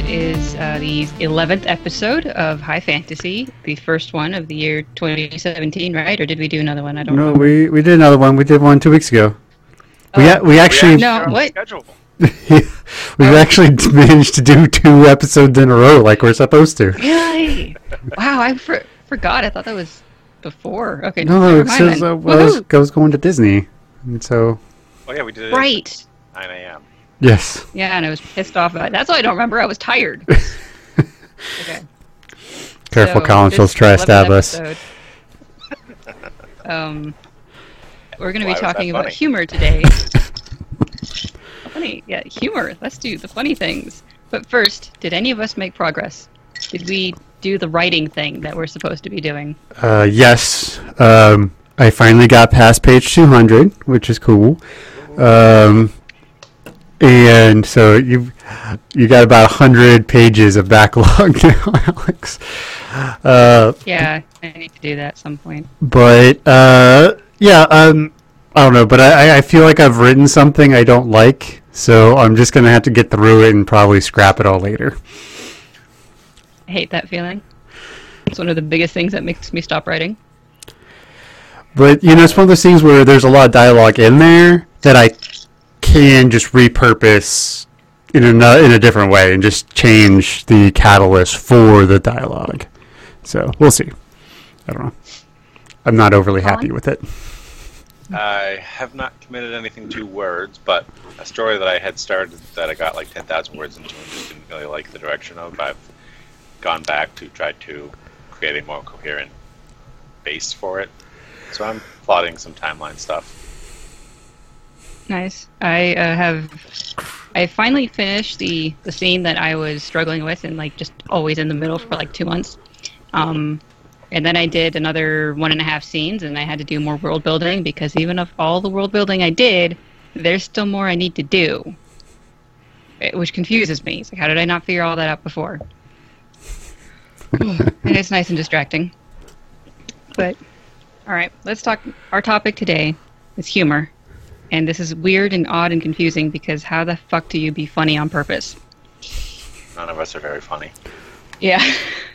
Hello, everyone. It is uh, the 11th episode of High Fantasy, the first one of the year 2017, right? Or did we do another one? I don't know. No, know. we, we did another one. We did one two weeks ago. We, Oh. a- we actually No, what? Schedule. we actually managed to do two episodes in a row like we're supposed to. Really? wow, I for- forgot. I thought that was before. Okay, No, no, never it says then. uh, well, I was, I was going to Disney, and so Oh yeah, we did it Right. 9 a.m. yes. Yeah, and I was pissed off about it. That's why I don't remember. I was tired. okay. Careful, So, Colin. She'll this try to 11th stab us. Um, we're going to be talking about humor today. funny, yeah, humor. Let's do the funny things. But first, did any of us make progress? Did we do the writing thing that we're supposed to be doing? Uh, yes. Um, I finally got past page 200, which is cool. Um, and so you you got about 100 pages of backlog now, Alex. Uh, Yeah, I need to do that at some point. but uh, yeah, um, I don't know, but I, I- I feel like I've written something I don't like, so I'm just gonna have to get through it and probably scrap it all later. I hate that feeling. It's one of the biggest things that makes me stop writing. But you know, it's one of those things where there's a lot of dialogue in there that I can just repurpose in a in a different way and just change the catalyst for the dialogue. So we'll see. I don't know. I'm not overly happy with it. I have not committed anything to words, but a story that I had started that I got like 10,000 words into and just didn't really like the direction of, I've gone back to try to create a more coherent base for it. So I'm plotting some timeline stuff. Nice. I uh, have. I finally finished the the scene that I was struggling with and like just always in the middle for like two months. Um, and then I did another one and a half scenes, and I had to do more world building because even of all the world building I did, there's still more I need to do, which confuses me. It's like, how did I not figure all that out before? and it's nice and distracting. But all right, let's talk. Our topic today is humor. And this is weird and odd and confusing because how the fuck do you be funny on purpose? None of us are very funny. Yeah.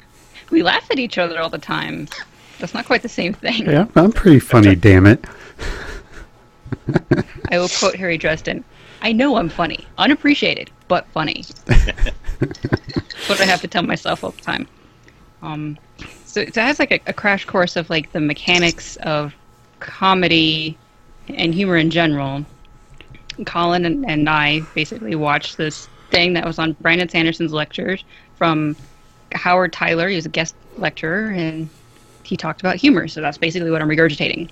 we laugh at each other all the time. That's not quite the same thing. Yeah, I'm pretty funny. damn it. I will quote Harry Dresden I know I'm funny, unappreciated, but funny. That's what I have to tell myself all the time. Um, so it has like a, a crash course of like the mechanics of comedy and humor in general. Colin and, and I basically watched this thing that was on Brandon Sanderson's lectures from Howard Tayler. He was a guest lecturer and he talked about humor. So that's basically what I'm regurgitating.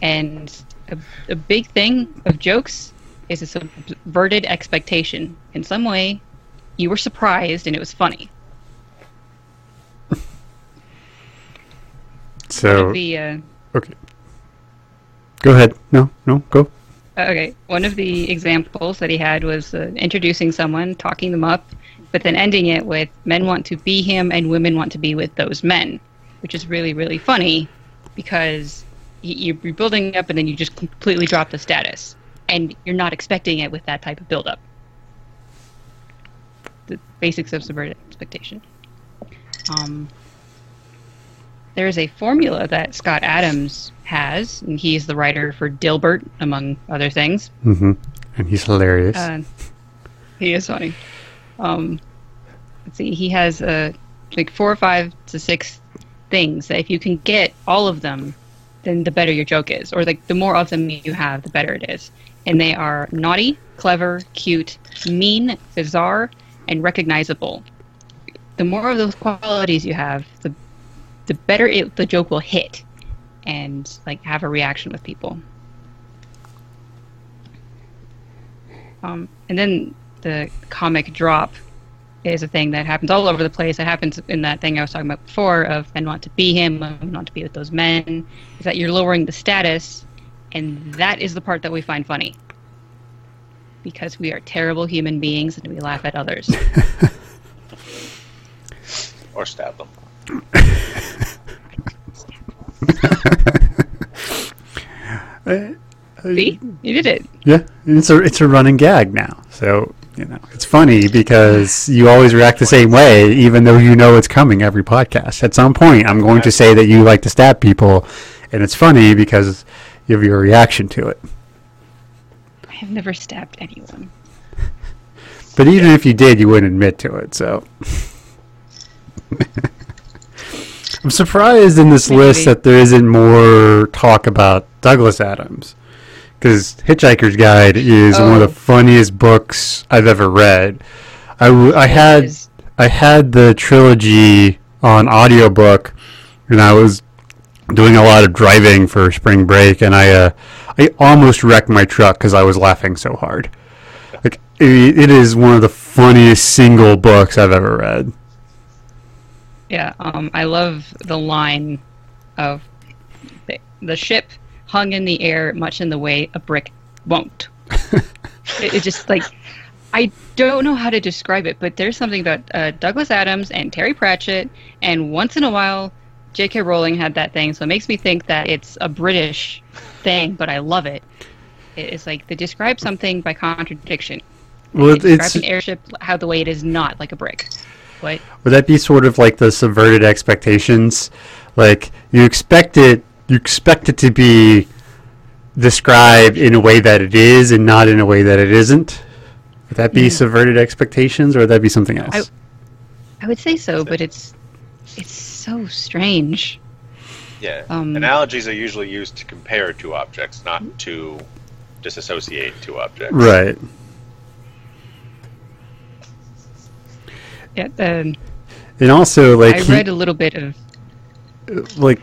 And a, a big thing of jokes is a subverted expectation. In some way, you were surprised and it was funny. So the uh, okay, go ahead. No, no, go. okay, one of the examples that he had was uh, introducing someone, talking them up, but then ending it with "men want to be him and women want to be with those men," which is really really funny because you're building up and then you just completely drop the status, and you're not expecting it with that type of build up. The basics of subverted expectation. Um, there is a formula that Scott Adams has, and he's the writer for Dilbert, among other things. hmm And he's hilarious. Uh, he is funny. Um, let's see, he has uh, like four or five to six things that if you can get all of them, then the better your joke is, or like the more of them you have, the better it is. And they are naughty, clever, cute, mean, bizarre, and recognizable. The more of those qualities you have, the the better it, the joke will hit, and like have a reaction with people. Um, and then the comic drop is a thing that happens all over the place. It happens in that thing I was talking about before of men want to be him, women want to be with those men. Is that you're lowering the status, and that is the part that we find funny. Because we are terrible human beings and we laugh at others. Or stab them. See? You did it. Yeah, it's a it's a running gag now. So You know, it's funny because you always react the same way, even though you know it's coming every podcast. At some point, I'm going to say that you like to stab people, and it's funny because of your reaction to it. I have never stabbed anyone. But even if you did, you wouldn't admit to it. So I'm surprised in this Maybe. list that there isn't more talk about Douglas Adams. Because Hitchhiker's Guide is one of Oh. the funniest books I've ever read. I, w- I had. I had the trilogy on audiobook, and I was doing a lot of driving for spring break, and I uh, I almost wrecked my truck because I was laughing so hard. Like it, it is one of the funniest single books I've ever read. Yeah, um, I love the line of the, the ship hung in the air much in the way a brick won't. it, it's just like I don't know how to describe it, but there's something about uh, Douglas Adams and Terry Pratchett, and once in a while, J.K. Rowling had that thing, so it makes me think that it's a British thing, but I love it. It- It's like they describe something by contradiction. Well, They it's an airship how the way it is not like a brick. What? would that be sort of like the subverted expectations? Like you expect it, you expect it to be described in a way that it is, and not in a way that it isn't. Would that be subverted expectations, or would that be something else? I- I would say so, but it's it's so strange. Yeah. Um, Analogies are usually used to compare two objects, not to disassociate two objects. right. Yeah, um, And also, like I he- read a little bit of like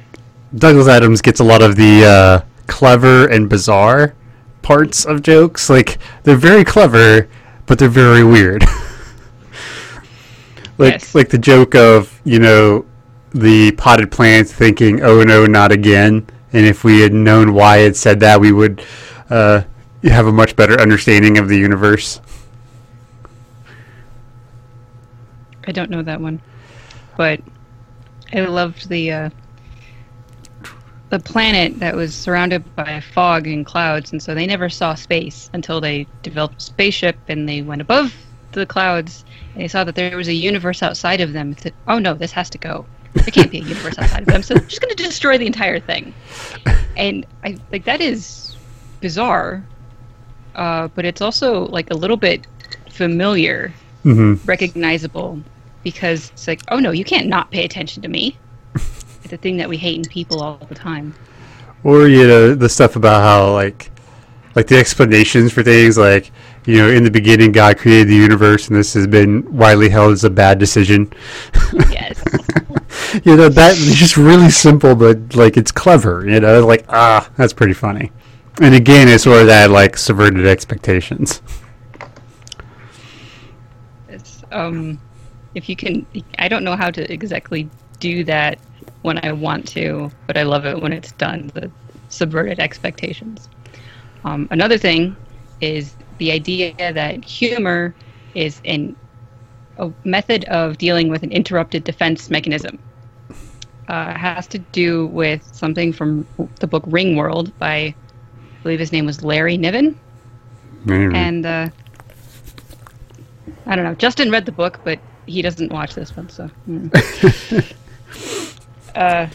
Douglas Adams gets a lot of the uh, clever and bizarre parts of jokes. Like they're very clever, but they're very weird. like Yes. like the joke of you know the potted plant thinking, "Oh no, not again." And if we had known why it said that, we would uh, have a much better understanding of the universe. I don't know that one, but I loved the uh, the planet that was surrounded by fog and clouds, and so they never saw space until they developed a spaceship and they went above the clouds. And they saw that there was a universe outside of them. Said, "Oh no, this has to go. There can't be a universe outside of them, so they're just going to destroy the entire thing." And I like that is bizarre, uh, but it's also like a little bit familiar hmm recognizable because it's like, oh no, you can't not pay attention to me. it's a thing that we hate in people all the time. Or you know the stuff about how like like the explanations for things like you know in the beginning God created the universe and this has been widely held as a bad decision. Yes. you know that is just really simple but like it's clever. You know like ah that's pretty funny. And again it's sort of that like subverted expectations. Um, if you can, I don't know how to exactly do that when I want to, but I love it when it's done. The subverted expectations. Um, another thing is the idea that humor is an, a method of dealing with an interrupted defense mechanism. Uh, has to do with something from the book Ringworld by, I believe his name was Larry Niven. Maybe. And uh, I don't know. Justin read the book, but he doesn't watch this one, so. mm. uh,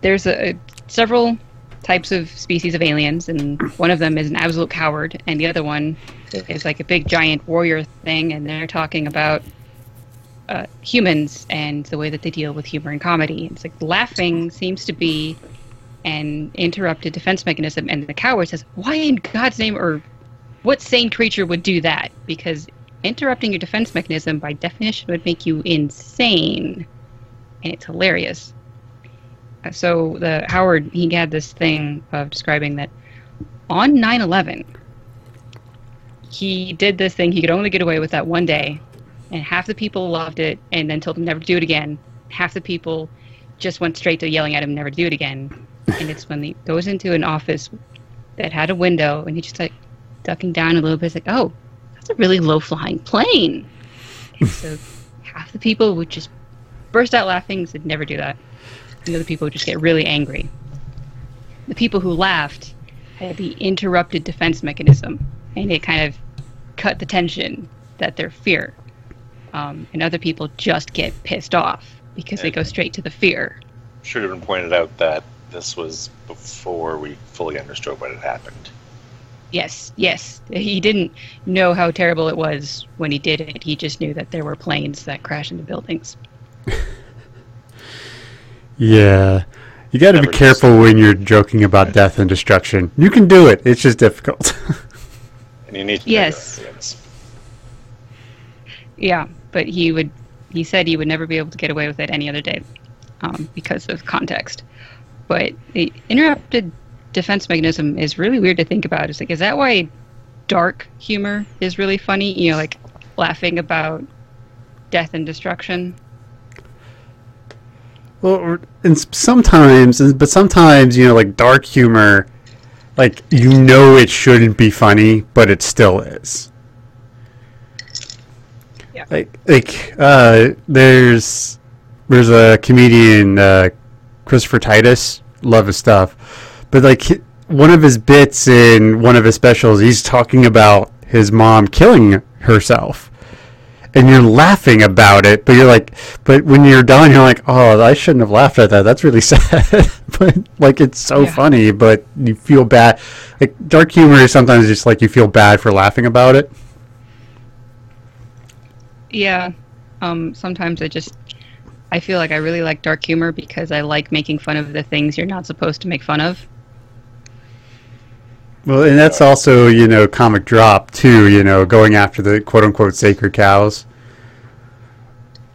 there's a, several types of species of aliens, and one of them is an absolute coward, and the other one is like a big giant warrior thing, and they're talking about uh, humans and the way that they deal with humor and comedy. It's like laughing seems to be an interrupted defense mechanism, and the coward says, "Why in God's name, or what sane creature would do that? Because interrupting your defense mechanism, by definition, would make you insane, and it's hilarious." Uh, So the Howard he had this thing of describing that on 9/11 he did this thing he could only get away with that one day and half the people loved it and then told him never to do it again. Half the people just went straight to yelling at him never to do it again. And it's when he goes into an office that had a window and he's just like ducking down a little bit. It's like oh a really low flying plane and so half the people would just burst out laughing and said never do that and other people would just get really angry the people who laughed had the interrupted defense mechanism and it kind of cut the tension that they're fear, um, and other people just get pissed off because they go straight to the fear. Should have been pointed out that this was before we fully understood what had happened. Yes, yes. He didn't know how terrible it was when he did it. He just knew that there were planes that crash into buildings. Yeah. You got to be careful when you're joking about death and destruction. You can do it. It's just difficult. And you need to Yes. know your audience. Yeah, but he would. He said he would never be able to get away with it any other day, um, because of context. But the interrupted defense mechanism is really weird to think about. It's like, is that why dark humor is really funny? You know, like laughing about death and destruction. well, and sometimes, but sometimes, you know, like dark humor, like you know it shouldn't be funny, but it still is. Yeah. Like, like uh, there's there's a comedian, uh, Christopher Titus, love his stuff, but like one of his bits in one of his specials, he's talking about his mom killing herself. And you're laughing about it, but you're like, but when you're done, you're like, oh, I shouldn't have laughed at that. That's really sad. but like, it's so Yeah. funny, but you feel bad. Like, dark humor is sometimes just like you feel bad for laughing about it. Yeah. Um, sometimes I just I feel like I really like dark humor because I like making fun of the things you're not supposed to make fun of. Well, and that's also, you know, comic drop too, you know, going after the quote unquote sacred cows.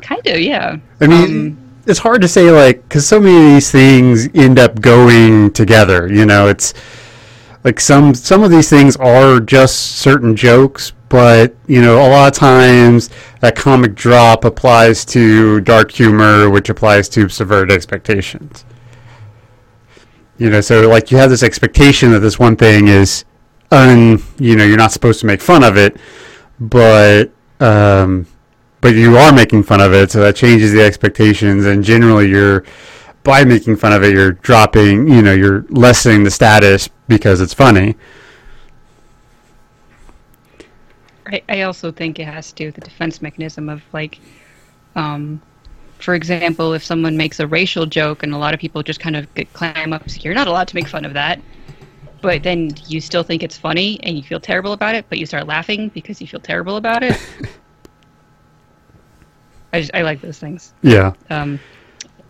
Kind of, yeah. I mean, Um, it's hard to say, like, because so many of these things end up going together. You know, it's like some some of these things are just certain jokes, but you know, a lot of times that comic drop applies to dark humor, which applies to subverted expectations. You know, so like you have this expectation that this one thing is, un, you know, you're not supposed to make fun of it, but um, but you are making fun of it, so that changes the expectations. And generally, you're by making fun of it, you're dropping, you know, you're lessening the status because it's funny. I, I also think it has to do with the defense mechanism of like, um, for example, if someone makes a racial joke and a lot of people just kind of get, climb up, you're not allowed to make fun of that. But then you still think it's funny and you feel terrible about it, but you start laughing because you feel terrible about it. I, just, I like those things. Yeah, Um,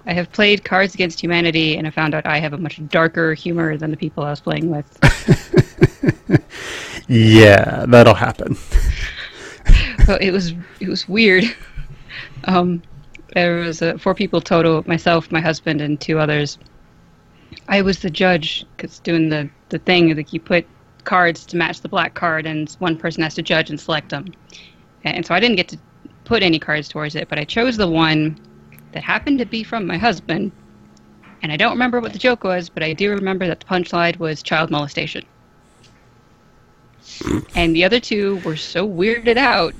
I have played Cards Against Humanity, and I found out I have a much darker humor than the people I was playing with. yeah, that'll happen. so it was it was weird. Um, there was uh, four people total: myself, my husband, and two others. I was the judge because doing the the thing like you put cards to match the black card, and one person has to judge and select them. And so I didn't get to put any cards towards it, but I chose the one that happened to be from my husband. And I don't remember what the joke was, but I do remember that the punchline was child molestation. and the other two were so weirded out,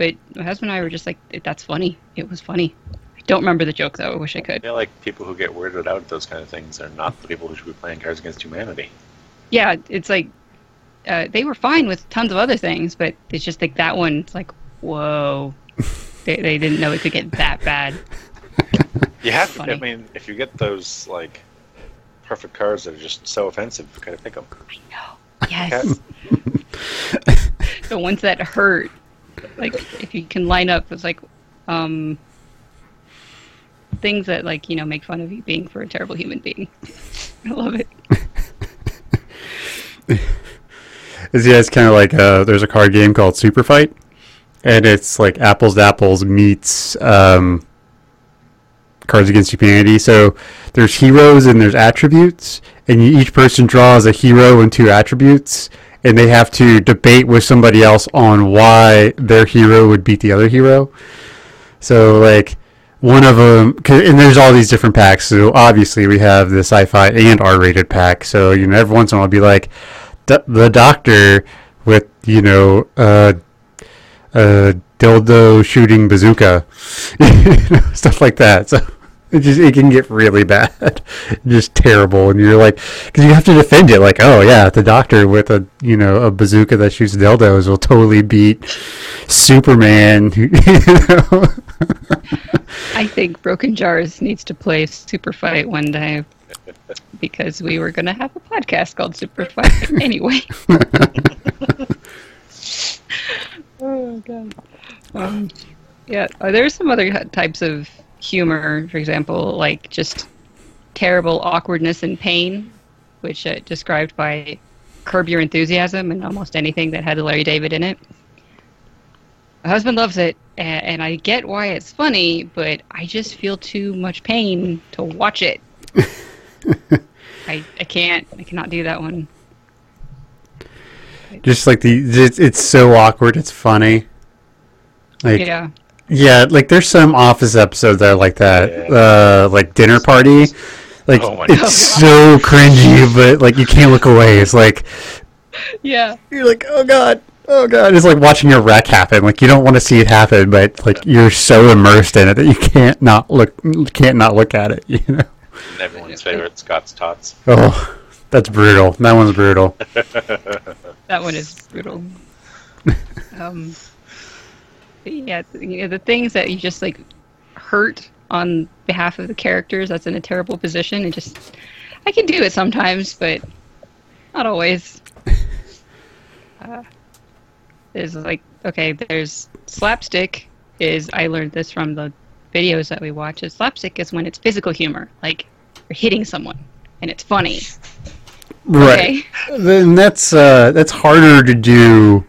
but my husband and I were just like, "That's funny. It was funny." I don't remember the joke though. I wish I I could. feel like people who get weirded out at those kind of things are not the people who should be playing Cards Against Humanity. Yeah, it's like uh, they were fine with tons of other things, but it's just like that one. It's like, whoa, they they didn't know it could get that bad. You have to. I mean, if you get those like perfect cards that are just so offensive, you gotta pick them. Yes, the ones that hurt. Like if you can line up, it's like um, things that like you know make fun of you being for a terrible human being. I love it. It's, yeah, it's kind of like uh, there's a card game called Super Fight, and it's like apples to apples meets um, Cards Against Humanity. So there's heroes and there's attributes, and each person draws a hero and two attributes, and they have to debate with somebody else on why their hero would beat the other hero. So like one of them, and there's all these different packs. So obviously we have the sci-fi and R-rated pack. So you know every once in a while, I'll be like the doctor with you know uh, uh, dildo shooting bazooka, stuff like that. So It just it can get really bad, just terrible, and you're like, because you have to defend it. Like, oh yeah, the doctor with a you know a bazooka that shoots dildos will totally beat Superman. You know? I think Broken Jars needs to play Super Fight one day because we were going to have a podcast called Super Fight anyway. oh god. Um, yeah, are there some other types of humor, for example, like just terrible awkwardness and pain, which uh, described by Curb Your Enthusiasm and almost anything that had Larry David in it. My husband loves it, a- and I get why it's funny, but I just feel too much pain to watch it. I, I can't. I cannot do that one. just like the it's, it's so awkward. It's funny. Like Yeah. Yeah, like there's some Office episodes that are like that, uh, like dinner party. Like Oh my it's so cringy, but like you can't look away. It's like Yeah. you're like, oh god, oh god. It's like watching a wreck happen. Like you don't want to see it happen, but like you're so immersed in it that you can't not look, can't not look at it. You know? And everyone's favorite Scott's Tots. Oh, that's brutal. That one's brutal. That one is brutal. um, but yeah, you know, the things that you just like hurt on behalf of the characters that's in a terrible position and just I can do it sometimes, but not always. Uh, there's like okay, there's slapstick is I learned this from the videos that we watch. Is slapstick is when it's physical humor, like you're hitting someone and it's funny. Right. Then that's uh, that's harder to do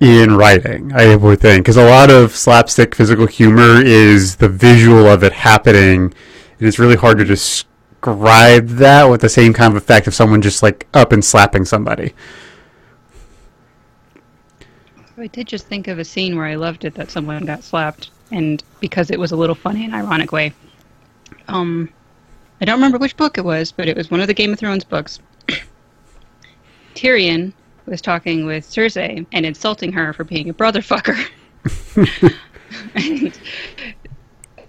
in writing, I would think, because a lot of slapstick physical humor is the visual of it happening, and it's really hard to describe that with the same kind of effect of someone just like up and slapping somebody. I did just think of a scene where I loved it that someone got slapped, and because it was a little funny and ironic way. Um, I don't remember which book it was, but it was one of the Game of Thrones books. Tyrion was talking with Cersei and insulting her for being a brother fucker. and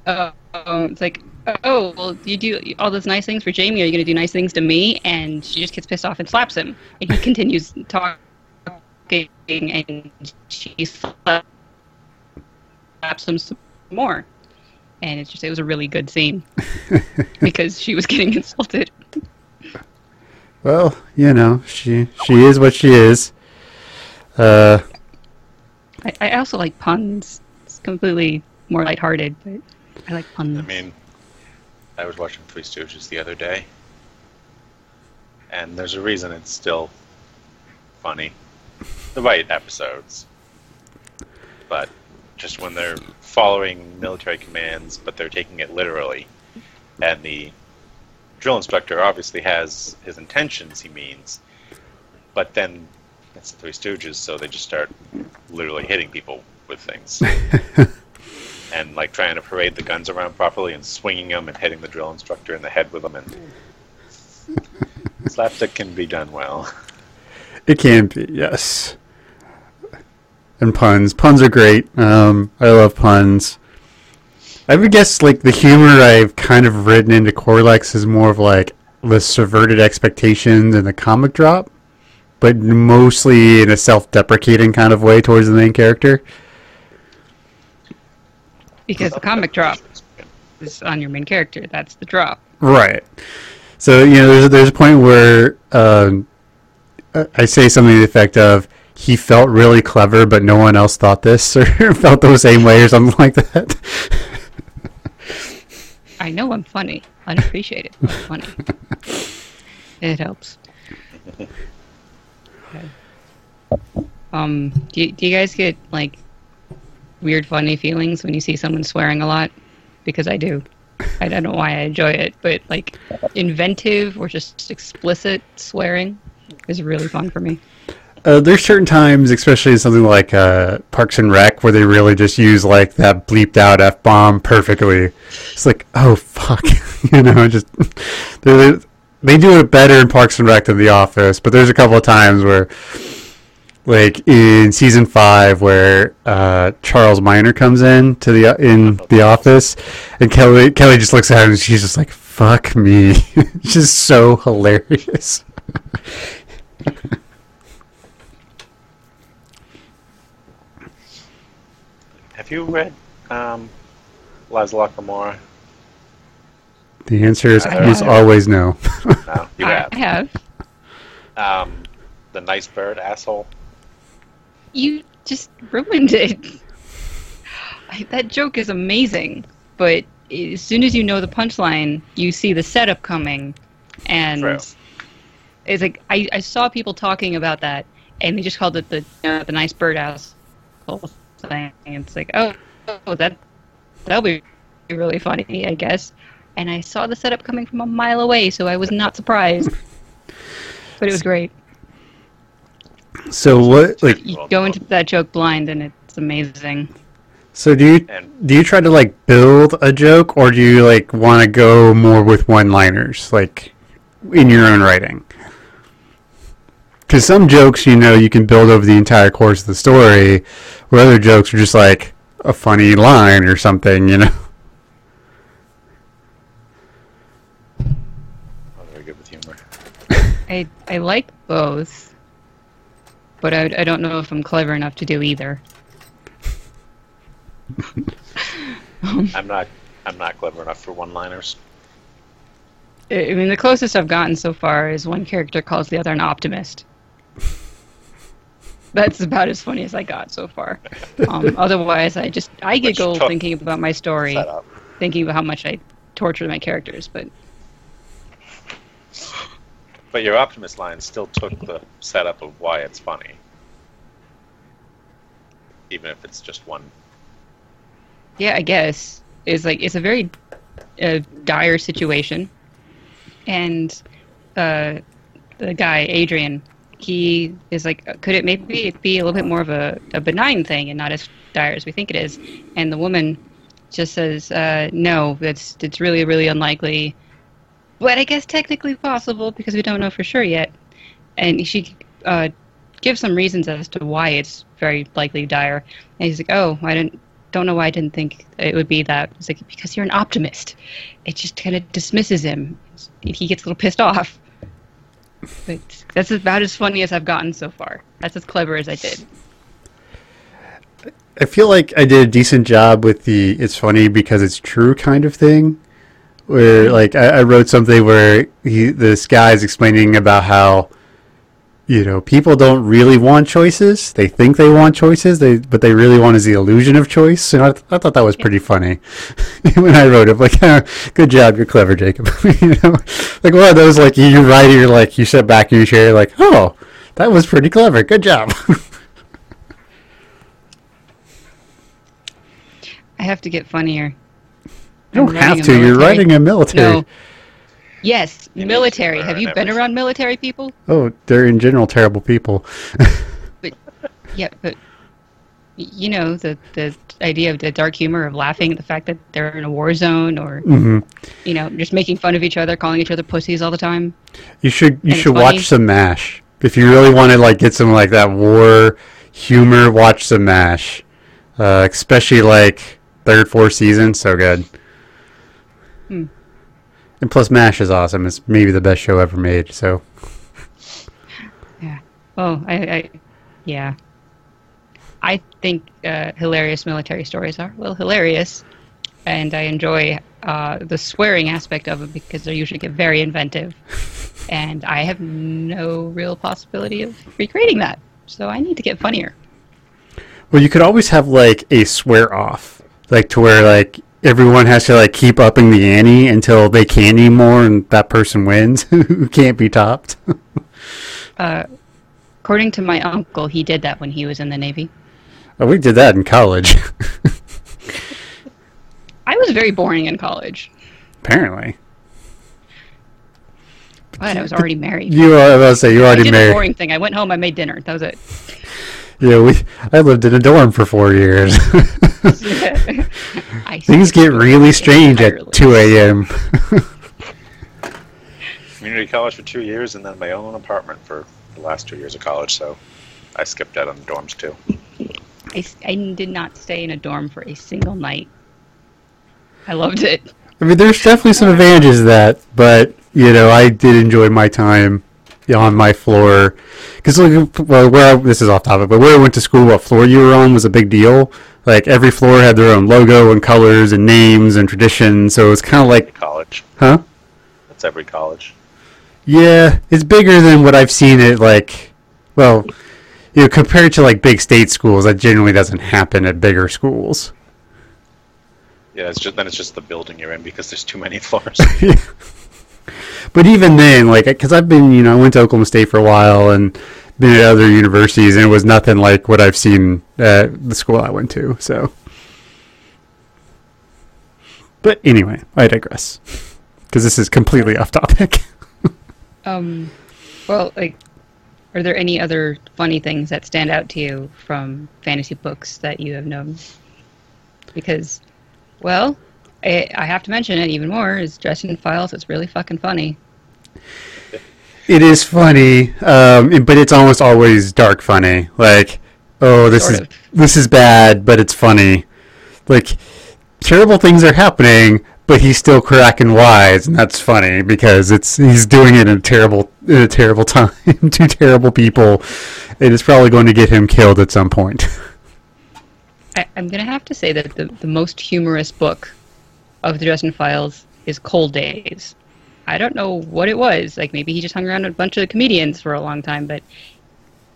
uh, it's like, oh, well, you do all those nice things for Jaime. Are you going to do nice things to me? And she just gets pissed off and slaps him. And he continues talking, and she slaps him some more. And it's just, it was a really good scene because she was getting insulted. Well, you know, she she is what she is. Uh, I, I also like puns. It's completely more lighthearted, but I like puns. I mean, I was watching Three Stooges the other day, and there's a reason it's still funny. The right episodes, but just when they're following military commands, but they're taking it literally, and the drill instructor obviously has his intentions. He means, but then it's the Three Stooges, so they just start literally hitting people with things and like trying to parade the guns around properly and swinging them and hitting the drill instructor in the head with them and slapstick can be done well. It can be, yes. And puns. Puns are great. Um, I love puns. I would guess like the humor I've kind of written into Corlex is more of like the subverted expectations and the comic drop, but mostly in a self-deprecating kind of way towards the main character. Because the comic drop is on your main character. That's the drop. Right. So you know, there's there's a point where um, I I say something to the effect of he felt really clever, but no one else thought this or felt the same way or something like that. I know I'm funny. Unappreciated, but funny. It helps. Okay. Um, do do you guys get like weird, funny feelings when you see someone swearing a lot? Because I do. I don't know why I enjoy it, but like inventive or just explicit swearing is really fun for me. Uh, there's certain times, especially in something like uh, Parks and Rec, where they really just use like that bleeped out f bomb perfectly. It's like, oh fuck, you know, just they they do it better in Parks and Rec than The Office. But there's a couple of times where like in season five where uh, Charles Miner comes in to the in the office, and Kelly Kelly just looks at him and she's just like, "Fuck me," it's just so hilarious. You read um, Laszlo Gamora? The answer is I almost have. always no. No, you I, have. I have. Um, the nice bird asshole. You just ruined it. I, that joke is amazing, but as soon as you know the punchline, you see the setup coming, and True. it's like I, I saw people talking about that, and they just called it the you know, the nice bird asshole thing. It's like, oh, oh, that that'll be really funny, I guess. And I saw the setup coming from a mile away, so I was not surprised. but it was great. So what like You go into that joke blind, and it's amazing. so do you do you try to like build a joke or do you like want to go more with one-liners like in your own writing? Because some jokes, you know, you can build over the entire course of the story, where other jokes are just like a funny line or something, you know. I'm very good with humor. I I like both, but I, I don't know if I'm clever enough to do either. I'm not. I'm not clever enough for one-liners. I I mean, the closest I've gotten so far is one character calls the other an optimist. That's about as funny as I got so far. Um, otherwise, I just I Which giggle took thinking about my story, Setup. thinking about how much I torture my characters. But But your optimist line still took the setup of why it's funny, even if it's just one. yeah, I guess is like it's a very uh, dire situation, and uh, the guy Adrian, he is like, could it maybe be a little bit more of a, a benign thing and not as dire as we think it is? And the woman just says, uh, no, that's it's really really unlikely, but I guess technically possible because we don't know for sure yet. And she uh, gives some reasons as to why it's very likely dire. And he's like, oh, I didn't don't know why I didn't think it would be that. It's like because you're an optimist. It just kind of dismisses him. He gets a little pissed off. That's about as funny as I've gotten so far. That's as clever as I did. I feel like I did a decent job with the "it's funny because it's true" kind of thing. Where like I, I wrote something where he, this guy is explaining about how you know people don't really want choices; they think they want choices, they but they really want is the illusion of choice. And I, I thought that was pretty funny when I wrote it. Like, "Ah, good job, you're clever, Jacob. you know, like one of those like you, write, it, you're like you sit back in your chair, you're like, oh, that was pretty clever. Good job. I have to get funnier. You don't have to. You're writing a military. No. Yes, You need to military. Have you been everything. around military people? Oh, they're in general terrible people. But yeah, but you know the the idea of the dark humor of laughing at the fact that they're in a war zone, or hmm you know, just making fun of each other, calling each other pussies all the time. You should you And should watch some Mash if you really want to like get some like that war humor. Watch some Mash, uh, especially like third, fourth season. So good. Hmm. And plus, Mash is awesome. It's maybe the best show ever made. So Yeah. Oh, I, I yeah. I think uh, hilarious military stories are well hilarious, and I enjoy uh, the swearing aspect of it because they usually get very inventive, and I have no real possibility of recreating that. So I need to get funnier. Well, you could always have like a swear off, like to where like everyone has to like keep upping the ante until they can't anymore, and that person wins who can't be topped. Uh, according to my uncle, he did that when he was in the Navy. oh, we did that in college, I was very boring in college, apparently. but I was already married. You are I was about to say you I already did the married. boring thing. I went home, I made dinner. That was it. Yeah, we. I lived in a dorm for four years. I Things get really strange at two a.m. Community college for two years, and then my own apartment for the last two years of college. So, I skipped out on the dorms too. I did not stay in a dorm for a single night. I loved it. I mean, there's definitely some advantages to that, but you know, I did enjoy my time on my floor because like, well, where I, this is off topic, but where I went to school, what floor you were on was a big deal. Like every floor had their own logo and colors and names and traditions, so it's kind of like, College. huh? That's every college. Yeah, it's bigger than what I've seen it like. Well, you know, compared to like big state schools, that generally doesn't happen at bigger schools. Yeah, it's just then it's just the building you're in because there's too many floors. But even then, like, because I've been, you know, I went to Oklahoma State for a while and been at other universities, and it was nothing like what I've seen at the school I went to. So, but anyway, I digress because this is completely off topic. Um, well, like, are there any other funny things that stand out to you from fantasy books that you have known? Because, well, I, I have to mention it even more is in Files. It's really fucking funny. It is funny, um, but it's almost always dark funny. Like, oh, this Sort is of. this is bad, but it's funny. Like, terrible things are happening, but he's still cracking wise, and that's funny because it's he's doing it in a terrible in a terrible time to terrible people, and it's probably going to get him killed at some point. I, I'm going to have to say that the, the most humorous book of the Dresden Files is Cold Days. I don't know what it was. Like, maybe he just hung around with a bunch of comedians for a long time, but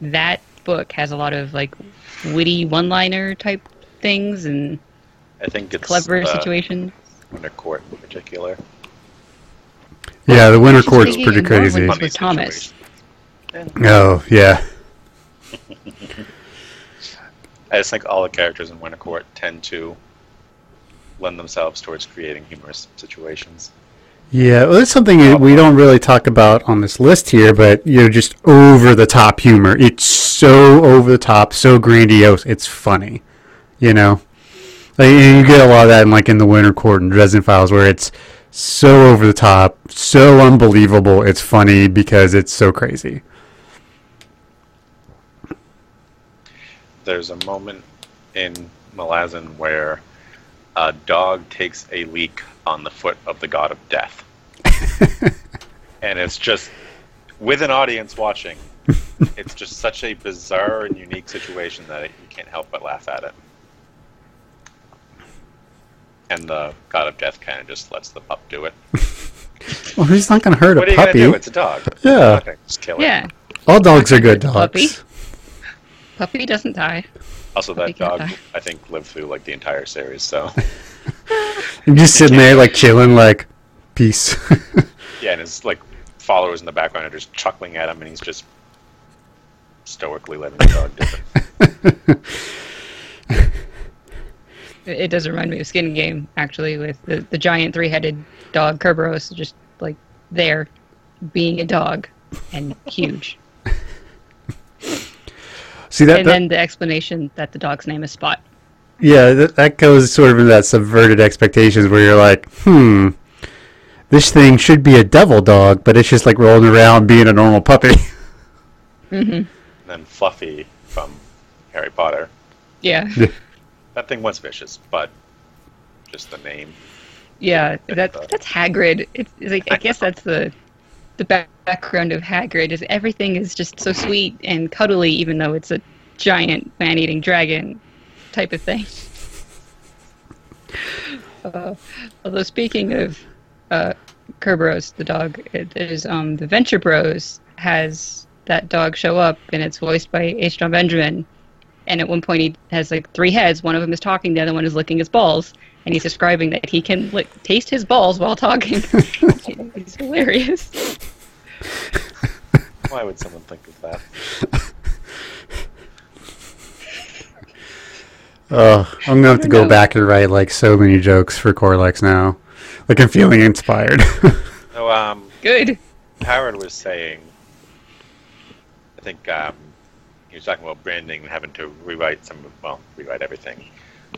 that book has a lot of, like, witty one liner type things and I think it's clever uh, situations. Winter Court in particular. yeah, the Winter She's Court's pretty crazy. with- Funny Thomas. Oh yeah, I just think all the characters in Winter Court tend to lend themselves towards creating humorous situations. Yeah, well, that's something we don't really talk about on this list here, but you know, just over the top humor. It's so over the top, so grandiose. It's funny, you know. Like, you get a lot of that in like in the Winter Court and Dresden Files, where it's so over the top, so unbelievable. It's funny because it's so crazy. There's a moment in Malazan where a dog takes a leak on the foot of the god of death. and it's just, with an audience watching, it's just such a bizarre and unique situation that you can't help but laugh at it. And the god of death kind of just lets the pup do it. Well, he's not going to hurt What are a you puppy. do? It's a dog. Yeah. You're not gonna just kill it. Yeah, All dogs are good Puppy. dogs. Puppy doesn't die. Also, that dog, die. I think, lived through like the entire series. So I'm just sitting there like chilling, like peace. yeah, and his like followers in the background are just chuckling at him, and he's just stoically letting the dog do it. It, it does remind me of Skin Game, actually, with the, the giant three headed dog Kerberos just like there, being a dog and huge. See that? and that- then the explanation that the dog's name is Spot. Yeah, that, that goes sort of into that subverted expectations where you're like, hmm, this thing should be a devil dog, but it's just like rolling around being a normal puppy. And then Fluffy from Harry Potter. Yeah. That thing was vicious, but just the name. Yeah, that that's Hagrid. It's, it's like I guess that's the the background of Hagrid is everything is just so sweet and cuddly, even though it's a giant man-eating dragon type of thing. Uh, although speaking of uh, Kerberos, the dog, is um, the Venture Bros has that dog show up, and it's voiced by H. Jon Benjamin. And at one point, he has like three heads. One of them is talking, the other one is licking his balls, and he's describing that he can lick, taste his balls while talking. it's hilarious. Why would someone think of that? Oh, I'm gonna have to go know. back and write like so many jokes for Corlex now. Like I'm feeling inspired. So, um, Good. Howard was saying, I think um, he was talking about branding and having to rewrite some, well, rewrite everything,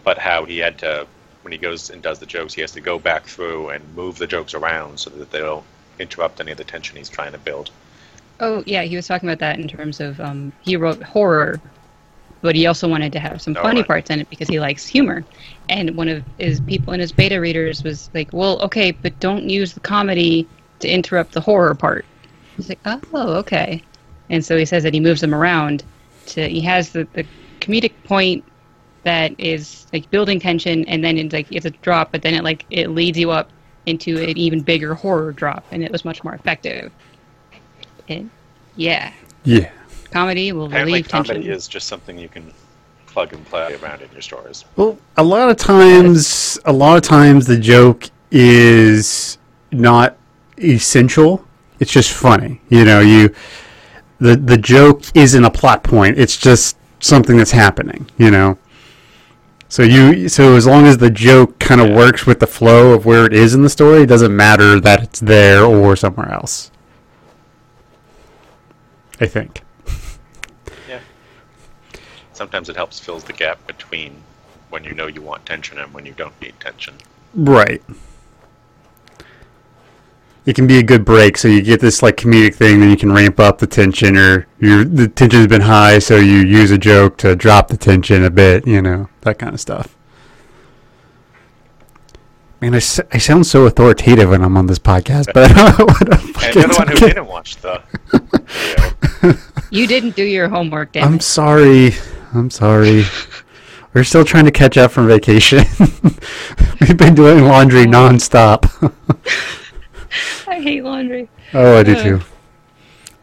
but how he had to, when he goes and does the jokes, he has to go back through and move the jokes around so that they don't interrupt any of the tension he's trying to build. Oh yeah, he was talking about that in terms of um, he wrote horror, but he also wanted to have some Oh, funny right. parts in it because he likes humor. And one of his people in his beta readers was like, "Well, okay, but don't use the comedy to interrupt the horror part." He's like, "Oh, okay." And so he says that he moves them around. To he has the, the comedic point that is like building tension, and then it's like it's a drop, but then it like it leads you up into an even bigger horror drop, and it was much more effective. And yeah, Yeah. comedy will Apparently, relieve comedy tension. is just something you can plug and play around in your stories. Well, a lot of times, a lot of times the joke is not essential. It's just funny. You know, you the the joke isn't a plot point. It's just something that's happening. You know. So you so as long as the joke kind of Yeah. works with the flow of where it is in the story, it doesn't matter that it's there or somewhere else. I think. Yeah. Sometimes it helps fill the gap between when you know you want tension and when you don't need tension. Right. It can be a good break, so you get this like comedic thing, then you can ramp up the tension, or your the tension's been high, so you use a joke to drop the tension a bit, you know, that kind of stuff. Man, I, s- I sound so authoritative when I'm on this podcast, but I don't know what I'm And fucking you're the one who didn't watch the video. You didn't do your homework, damn I'm it. sorry. I'm sorry. We're still trying to catch up from vacation. We've been doing laundry nonstop. I hate laundry. Oh, I do too.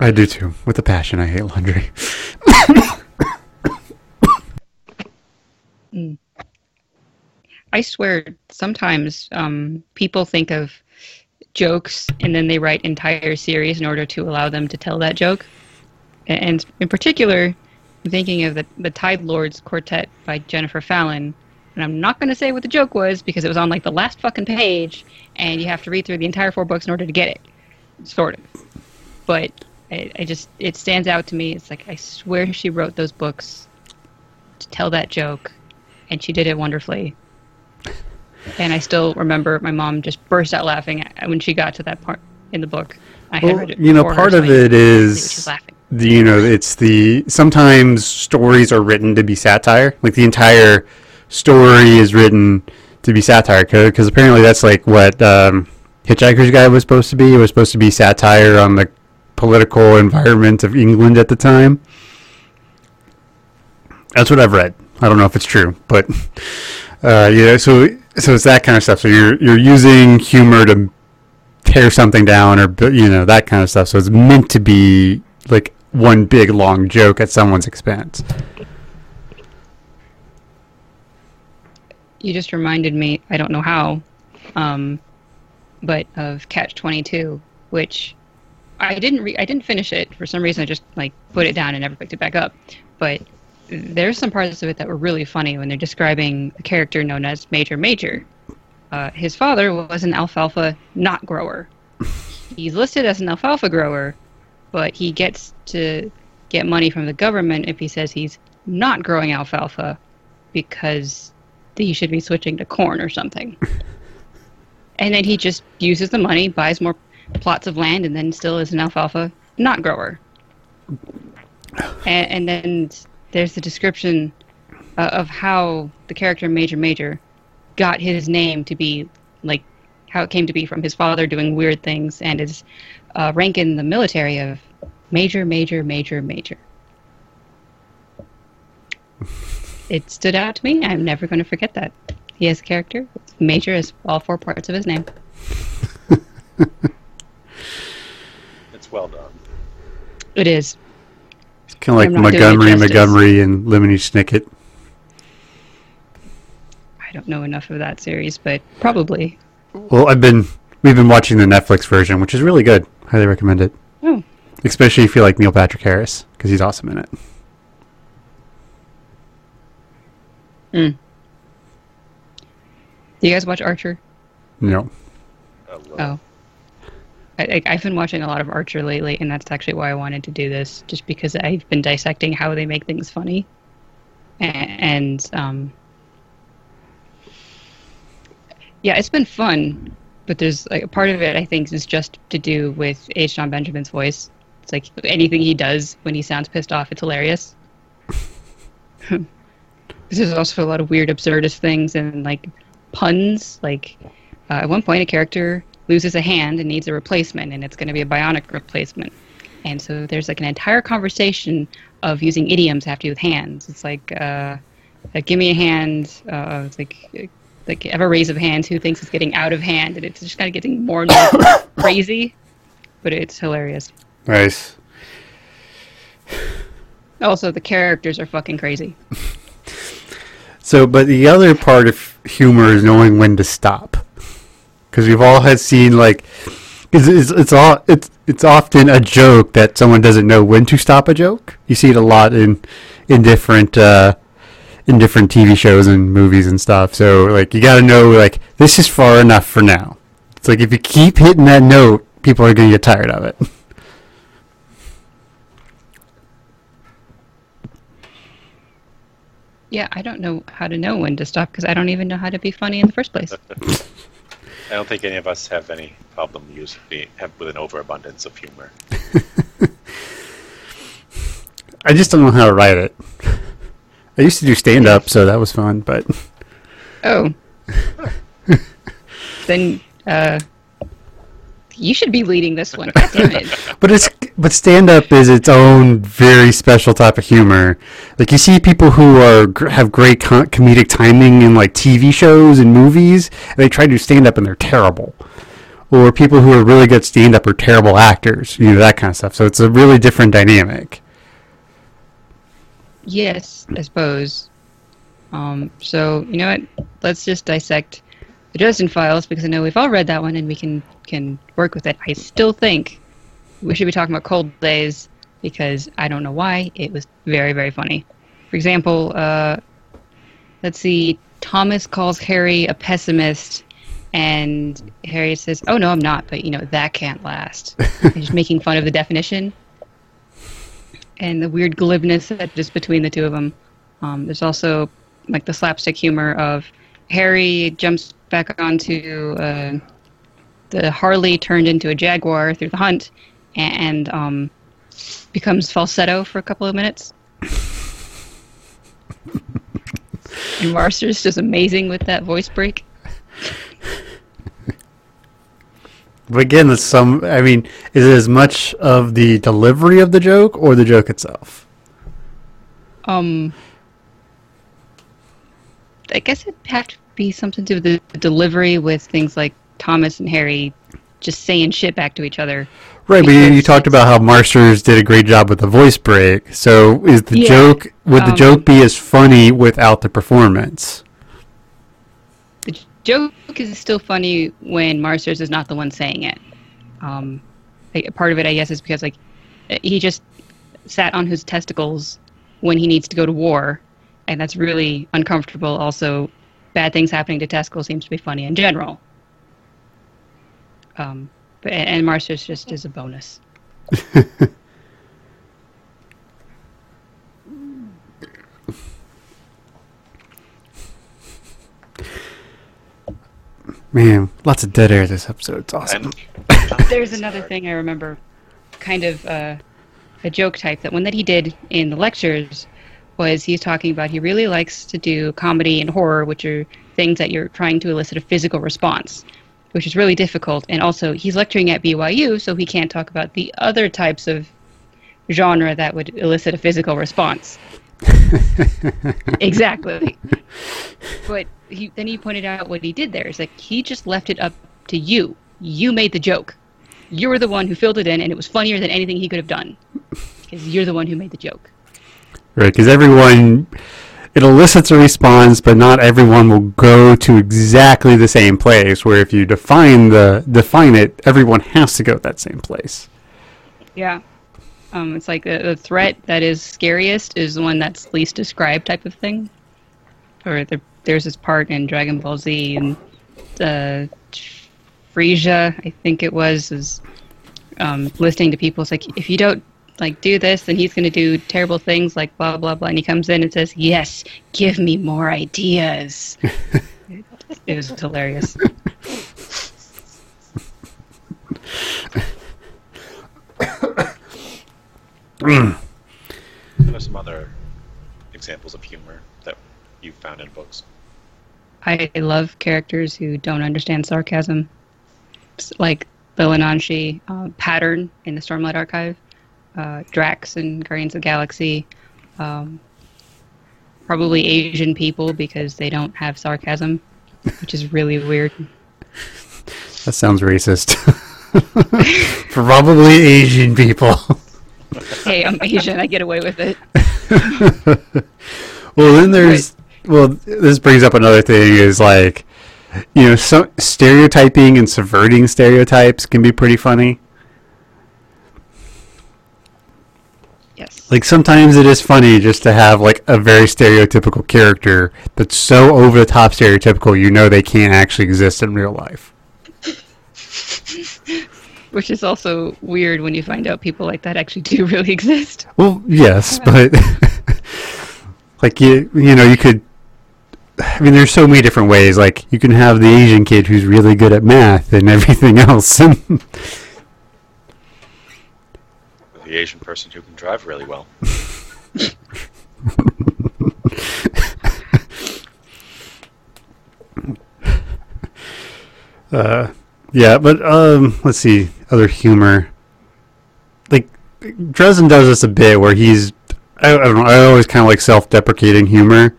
I do too. With a passion, I hate laundry. I swear, sometimes um, people think of jokes and then they write entire series in order to allow them to tell that joke. And in particular, I'm thinking of the, the Tide Lords Quartet by Jennifer Fallon. And I'm not going to say what the joke was because it was on like the last fucking page, and you have to read through the entire four books in order to get it. Sort of. But I, I just, it stands out to me. It's like, I swear she wrote those books to tell that joke, and she did it wonderfully. And I still remember my mom just burst out laughing when she got to that part in the book. I had read it you know, her, part so of I it is she was laughing. the, you know, it's the sometimes stories are written to be satire. Like the entire story is written to be satire code because apparently that's like what um, Hitchhiker's Guide was supposed to be. It was supposed to be satire on the political environment of England at the time. That's what I've read. I don't know if it's true, but uh, yeah. So so it's that kind of stuff. So you're you're using humor to tear something down or you know that kind of stuff. So it's meant to be like one big long joke at someone's expense. You just reminded me, I don't know how, um, but of Catch 22, which I didn't re- I didn't finish it for some reason. I just like put it down and never picked it back up. But there's some parts of it that were really funny when they're describing a character known as Major Major. Uh, his father was an alfalfa not grower. He's listed as an alfalfa grower, but he gets to get money from the government if he says he's not growing alfalfa because he should be switching to corn or something. and then he just uses the money, buys more plots of land, and then still is an alfalfa not grower. And, and then there's the description uh, of how the character Major Major got his name to be like how it came to be from his father doing weird things and his uh, rank in the military of Major Major Major Major. it stood out to me. I'm never going to forget that. He has a character. Major is all four parts of his name. It's well done. It is. It's kind of like I'm not doing it Montgomery. Montgomery, and Lemony Snicket. I don't know enough of that series, but probably. Well, I've been we've been watching the Netflix version, which is really good. Highly recommend it, Oh, especially if you like Neil Patrick Harris because he's awesome in it. Do you guys watch Archer? No, Oh. I, I've been watching a lot of Archer lately, and that's actually why I wanted to do this, just because I've been dissecting how they make things funny. And, um, yeah, it's been fun, but there's like a part of it I think is just to do with H. Jon Benjamin's voice It's like anything he does when he sounds pissed off, it's hilarious. There's also a lot of weird, absurdist things and like puns. Like uh, at one point, a character loses a hand and needs a replacement, and it's going to be a bionic replacement. And so there's like an entire conversation of using idioms have to do with hands. It's like, uh, like give me a hand. Uh, it's like like have a raise of hands. Who thinks it's getting out of hand? And it's just kind of getting more and more crazy, but it's hilarious. Nice. Also, the characters are fucking crazy. So, but the other part of humor is knowing when to stop, because we've all had seen like, it's, it's it's all it's it's often a joke that someone doesn't know when to stop a joke. You see it a lot in in different uh, in different TV shows and movies and stuff. So like you got to know like this is far enough for now. It's like if you keep hitting that note, people are gonna get tired of it. Yeah, I don't know how to know when to stop because I don't even know how to be funny in the first place. I don't think any of us have any problem use have with an overabundance of humor. I just don't know how to write it. I used to do stand up, so that was fun, but Oh. then uh, you should be leading this one. Damn it. but it's but stand up is its own very special type of humor. Like you see people who are have great co- comedic timing in like TV shows and movies, and they try to do stand up and they're terrible. Or people who are really good stand up are terrible actors, you know that kind of stuff. So it's a really different dynamic. Yes, I suppose. Um, so you know what? Let's just dissect the Dresden Files because I know we've all read that one and we can can work with it. I still think we should be talking about Cold Days because I don't know why it was very very funny. For example, uh, let's see. Thomas calls Harry a pessimist, and Harry says, "Oh no, I'm not." But you know that can't last. He's making fun of the definition and the weird glibness that just between the two of them. Um, there's also like the slapstick humor of Harry jumps back onto uh, the Harley turned into a Jaguar through the hunt, and, um, becomes falsetto for a couple of minutes. and Marsters just amazing with that voice break. But again, it's some. I mean, is it as much of the delivery of the joke or the joke itself? Um, I guess it'd have to be something to do with the delivery with things like Thomas and Harry just saying shit back to each other. Right, but you, you talked about how Marsters did a great job with the voice break. So is the Yeah, joke would the um, joke be as funny without the performance? The joke is still funny when Marsters is not the one saying it. Um, part of it, I guess, is because like he just sat on his testicles when he needs to go to war, and that's really uncomfortable. Also, bad things happening to testicles seems to be funny in general. Um, but and and Marsters just is a bonus. Man, lots of dead air this episode. It's awesome. There's another thing I remember, kind of uh, a joke type that one that he did in the lectures was he's talking about he really likes to do comedy and horror, which are things that you're trying to elicit a physical response, which is really difficult. And also, he's lecturing at BYU, so he can't talk about the other types of genre that would elicit a physical response. exactly. But he, then he pointed out what he did there is like he just left it up to you. You made the joke. You were the one who filled it in, and it was funnier than anything he could have done because you're the one who made the joke. Right, because everyone it elicits a response, but not everyone will go to exactly the same place. Where if you define the define it, everyone has to go to that same place. Yeah. Um, it's like the, the threat that is scariest is the one that's least described type of thing. Or the, there's this part in Dragon Ball Z and uh, Frieza, I think it was, is um, listening to people. It's like if you don't like do this, and he's going to do terrible things like blah blah blah. And he comes in and says, "Yes, give me more ideas." it was hilarious. What are some other examples of humor that you've found in books? I love characters who don't understand sarcasm, S- like Lil Ananshi, uh, Pattern in the Stormlight Archive, uh, Drax in Guardians of the Galaxy, um, probably Asian people because they don't have sarcasm, which is really weird. That sounds racist. Probably Asian people. Hey, I'm Asian, I get away with it. well, then there's well, this brings up another thing is like, you know, so stereotyping and subverting stereotypes can be pretty funny. Like sometimes it is funny just to have like a very stereotypical character that's so over the top stereotypical you know they can't actually exist in real life. Which is also weird when you find out people like that actually do really exist. Well, yes, but like you you know, you could I mean there's so many different ways like you can have the Asian kid who's really good at math and everything else. Asian person who can drive really well. Uh, yeah, but um, let's see other humor. Like Dresden does this a bit where he's I, I don't know. I always kind of like self-deprecating humor,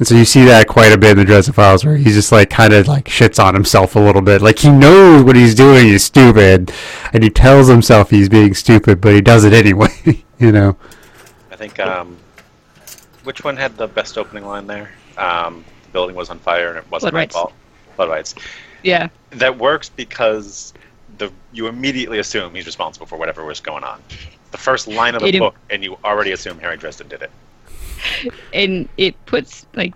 and so you see that quite a bit in the Dresden Files, where he's just like kind of like shits on himself a little bit. Like he knows what he's doing is stupid, and he tells himself he's being stupid, but he does it anyway. you know. I think, um, which one had the best opening line there? Um, the building was on fire and it wasn't Blood my Rites. fault. Blood Rites. Yeah. That works because the you immediately assume he's responsible for whatever was going on. The first line of the It im- book, and you already assume Harry Dresden did it. And it puts like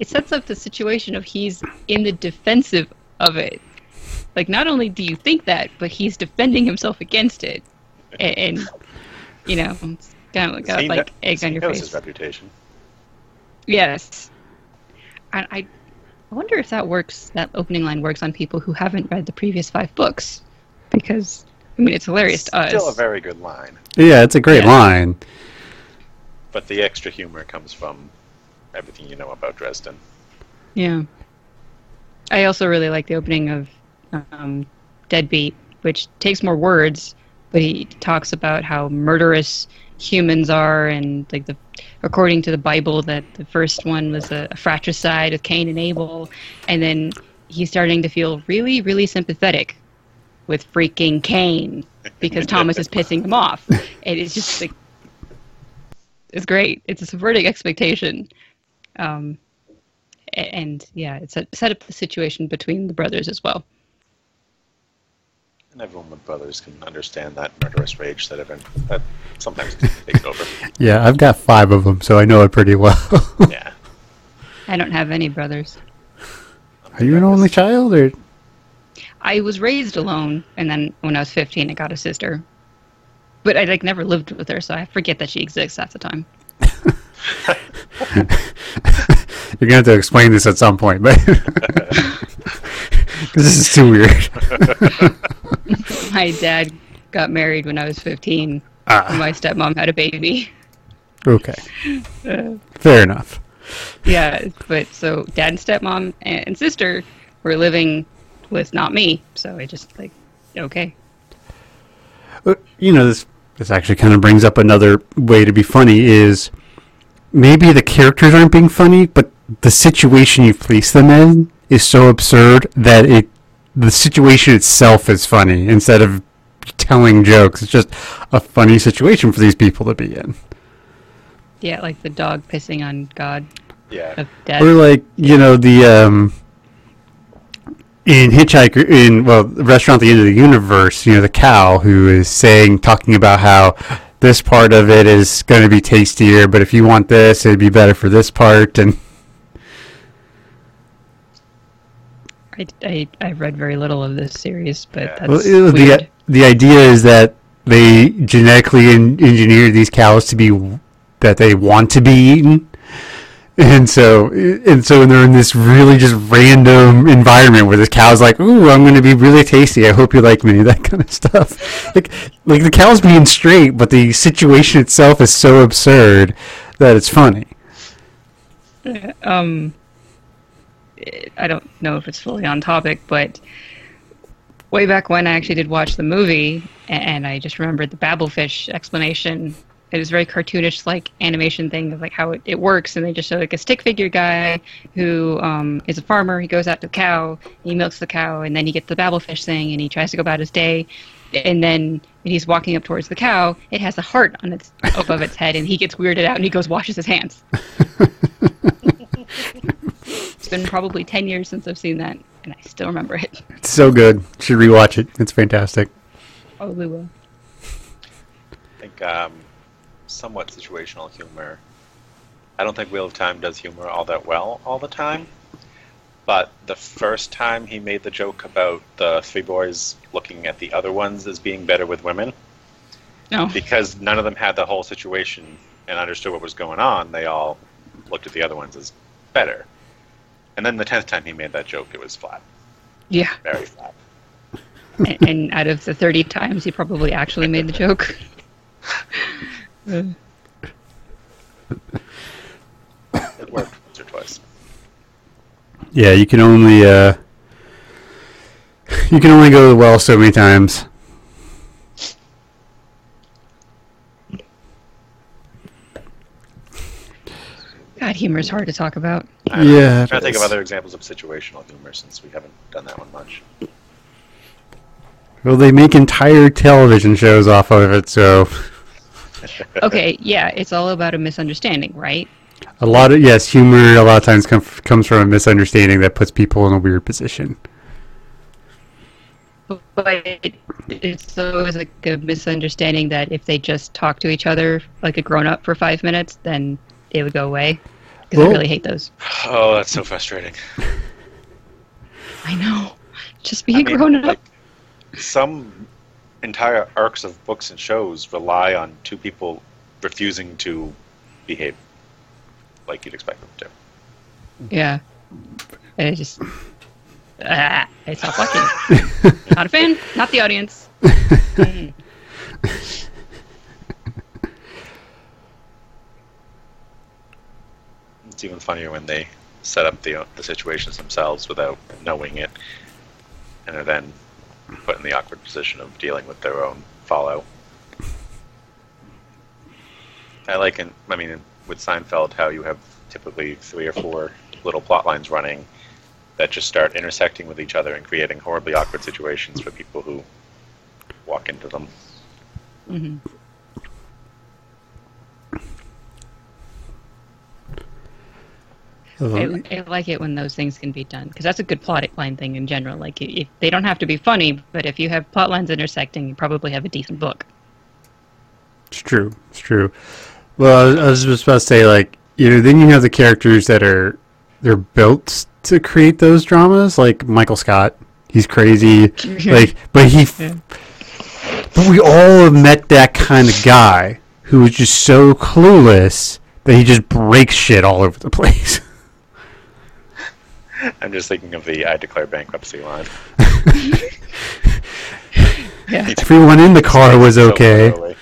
it sets up the situation of he's in the defensive of it. Like not only do you think that but he's defending himself against it. And, and you know it's kind of got like kno- egg on your knows face. his reputation. yes. I, I I wonder if that works that opening line works on people who haven't read the previous five books. Because I mean it's hilarious to us. Still a very good line, Yeah, it's a great Yeah. line. But the extra humor comes from everything you know about Dresden. Yeah. I also really like the opening of um, Deadbeat, which takes more words, but he talks about how murderous humans are, and like the according to the Bible, that the first one was a, a fratricide with Cain and Abel, and then he's starting to feel really, really sympathetic with freaking Cain because Thomas is pissing him off, and it's just like it's great. It's a subverting expectation. Um, and yeah, it set, set up the situation between the brothers as well. And everyone with brothers can understand that murderous rage that everyone that sometimes takes over. Yeah, I've got five of them, so I know it pretty well. Yeah. I don't have any brothers. Are you an only child, or I was raised alone, and then when I was 15, I got a sister. But I like never lived with her, so I forget that she exists half the time. you're gonna have to explain this at some point, but this is too weird. My dad got married when I was 15, and Ah, my stepmom had a baby. okay, Uh, fair enough. yeah, but so dad and stepmom and sister were living with not me, so I just like, okay. You know, this this actually kind of brings up another way to be funny is maybe the characters aren't being funny, but the situation you place them in is so absurd that it the situation itself is funny instead of telling jokes. It's just a funny situation for these people to be in. Yeah, like the dog pissing on God Yeah. of death. Or like you know the um in Hitchhiker in well the restaurant at the end of the universe, you know the cow who is saying talking about how this part of it is going to be tastier, but if you want this, it'd be better for this part. And I, I, I've read very little of this series, but Yeah. that's well, it- weird. the the idea is that they genetically en- engineer these cows to be that they want to be eaten, And so, and so, they're in this really just random environment where this cow's like, "Ooh, I'm going to be really tasty. I hope you like me." That kind of stuff. Like, like the cow's being straight, but the situation itself is so absurd that it's funny. um, I don't know if it's fully on topic, but way back when I actually did watch the movie, and I just remembered the Babelfish explanation. It was very cartoonish, like animation thing of like how it, it works, and they just show like a stick figure guy who um, is a farmer. He goes out to the cow, he milks the cow, and then he gets the Babelfish thing, and he tries to go about his day. And then when he's walking up towards the cow, it has a heart on its above its head, and he gets weirded out, and he goes washes his hands. It's been probably 10 years since I've seen that, and I still remember it. It's so good. Should rewatch it. It's fantastic. Probably will. I think um, somewhat situational humor. I don't think Wheel of Time does humor all that well all the time. But the first time he made the joke about the three boys looking at the other ones as being better with women, No. because none of them had the whole situation and understood what was going on, they all looked at the other ones as better. And then the tenth time he made that joke, it was flat, Yeah. very flat. and, and out of the 30 times, he probably actually made the joke. It worked once or twice. Yeah, you can only uh, you can only go to the well so many times. God, humor is hard to talk about. I. Yeah, I'm trying to think of other examples of situational humor since we haven't done that one much. Well, they make entire television shows off of it, so Okay, yeah, it's all about a misunderstanding, right? a lot of yes, humor a lot of times com- comes from a misunderstanding that puts people in a weird position. But it, it's always like a misunderstanding that if they just talk to each other like a grown up for five minutes, then it would go away. Because Well- I really hate those. Oh, that's so frustrating. I know. Just be I a mean, grown up. like, some entire arcs of books and shows rely on two people refusing to behave like you'd expect them to. Yeah. And it just. Ah, I stop watching. Not a fan. Not the audience. Mm. It's even funnier when they set up the the situations themselves without knowing it, and are then put in the awkward position of dealing with their own fallout. I like, in, I mean, with Seinfeld, how you have typically three or four little plot lines running that just start intersecting with each other and creating horribly awkward situations for people who walk into them. hmm Uh-huh. I, I like it when those things can be done because that's a good plot line thing in general. Like, if they don't have to be funny, but if you have plot lines intersecting, you probably have a decent book. It's true. It's true. Well, I was- I was just about to say, like, you know, then you have the characters that are they're built to create those dramas, like Michael Scott. He's crazy, like, but he. Yeah. But we all have met that kind of guy who is just so clueless that he just breaks shit all over the place. I'm just thinking of the I declare bankruptcy line. Yeah. Everyone in the car was okay.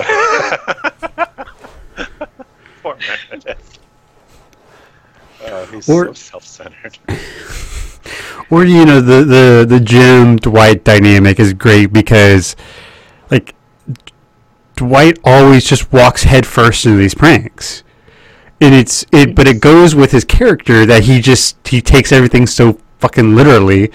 Uh, poor Meredith. Oh, he's Or- so self-centered. Or you know the the the Jim Dwight dynamic is great because like Dwight always just walks headfirst into these pranks. And it's it but it goes with his character that he just he takes everything so fucking literally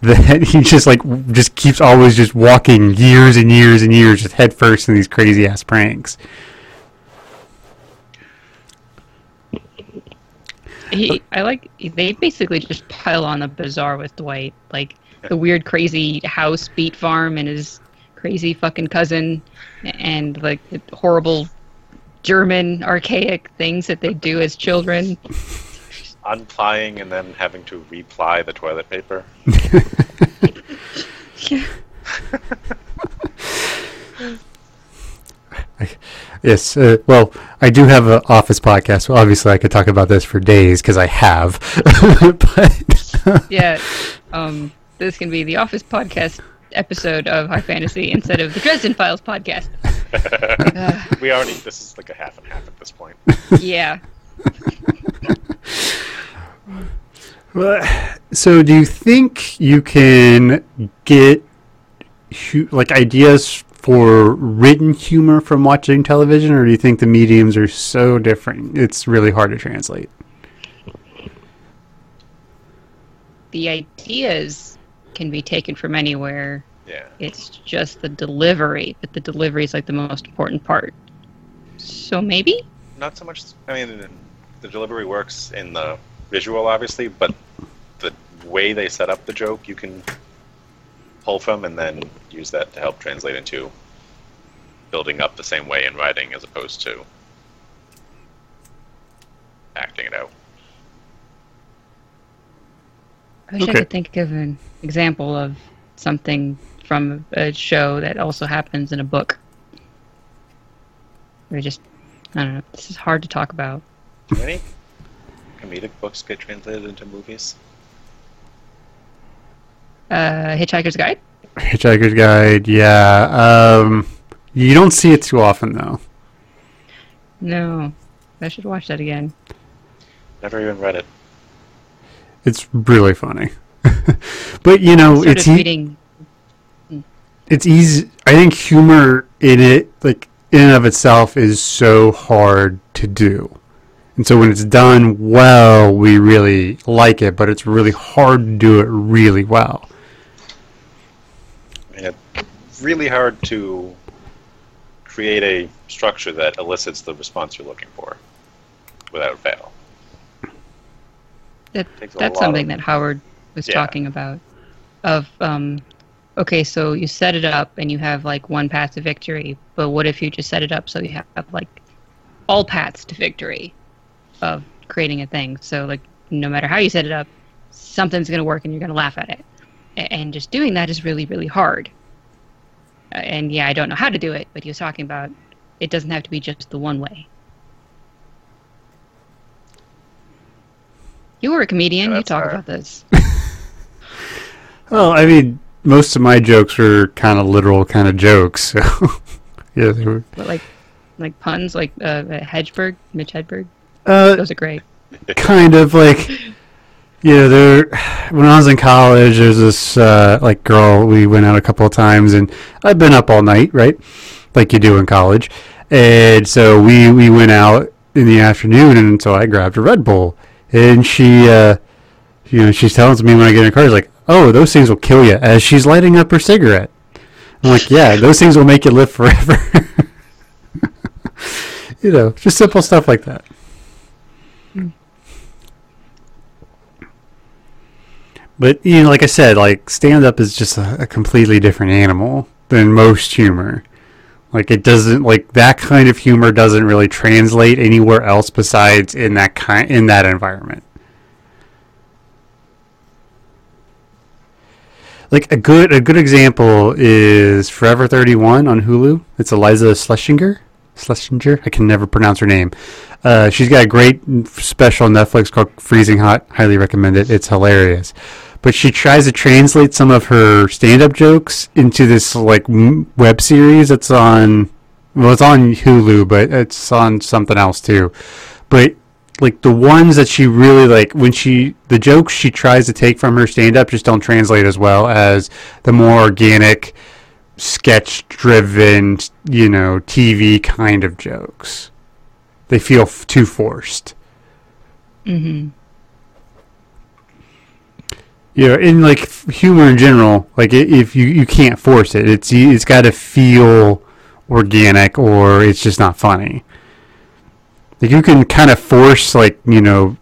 that he just like just keeps always just walking years and years and years just headfirst in these crazy ass pranks. He, I like they basically just pile on the bizarre with Dwight, like the weird, crazy house beet farm and his crazy fucking cousin, and like the horrible German archaic things that they do as children. Unplying and then having to reply the toilet paper. Yeah. Yes. Uh, well, I do have an office podcast. Well, obviously, I could talk about this for days because I have. but Yeah. Um, this can be the Office podcast episode of High Fantasy instead of the Dresden Files podcast. We already. This is like a half and half at this point. yeah. Well, so, do you think you can get hu- like ideas for written humor from watching television, or do you think the mediums are so different it's really hard to translate? The ideas can be taken from anywhere. Yeah. It's just the delivery, but the delivery is like the most important part. So maybe? Not so much. I mean, the delivery works in the visual, obviously, but the way they set up the joke, you can pull from and then use that to help translate into building up the same way in writing as opposed to acting it out. I wish Okay. I could think of an example of something from a show that also happens in a book. We just, I don't know. This is hard to talk about. Do any comedic books get translated into movies? Uh, Hitchhiker's Guide? Hitchhiker's Guide, yeah. Um, you don't see it too often, though. No. I should watch that again. Never even read it. It's really funny. but you know, Started it's e- reading. It's easy. I think humor in it, like in and of itself, is so hard to do. And so when it's done well, we really like it. But it's really hard to do it really well. I mean, it's really hard to create a structure that elicits the response you're looking for without fail. That, that's something of- that Howard was Yeah. talking about. Of, um, okay, so you set it up and you have like one path to victory, but what if you just set it up so you have like all paths to victory of creating a thing? So, like, no matter how you set it up, something's going to work and you're going to laugh at it. And just doing that is really, really hard. And yeah, I don't know how to do it, but he was talking about it doesn't have to be just the one way. You were a comedian. Yeah, you talk hard. about this. Well, I mean, most of my jokes were kind of literal kind of jokes. So yeah, they were. But like, like puns, like uh, Hedgeberg, Mitch Hedberg. Uh, Those are great. kind of like yeah there when i was in college there's this uh like girl we went out a couple of times and i've been up all night right like you do in college and so we we went out in the afternoon and so i grabbed a red bull and she uh you know she's telling me when i get in the car she's like oh those things will kill you as she's lighting up her cigarette i'm like yeah those things will make you live forever you know just simple stuff like that But you know, like I said, like stand up is just a, a completely different animal than most humor. Like it doesn't like that kind of humor doesn't really translate anywhere else besides in that kind in that environment. Like a good a good example is Forever 31 on Hulu. It's Iliza Shlesinger. Shlesinger? I can never pronounce her name. Uh, she's got a great special on Netflix called Freezing Hot. Highly recommend it. It's hilarious. But she tries to translate some of her stand-up jokes into this like web series that's on. Well, it's on Hulu, but it's on something else too. But like the ones that she really like when she the jokes she tries to take from her stand-up just don't translate as well as the more organic sketch driven, you know, TV kind of jokes. They feel f- too forced. Mm-hmm. You know, in like f- humor in general, like if you you can't force it, it's it's got to feel organic or it's just not funny. Like you can kind of force like, you know,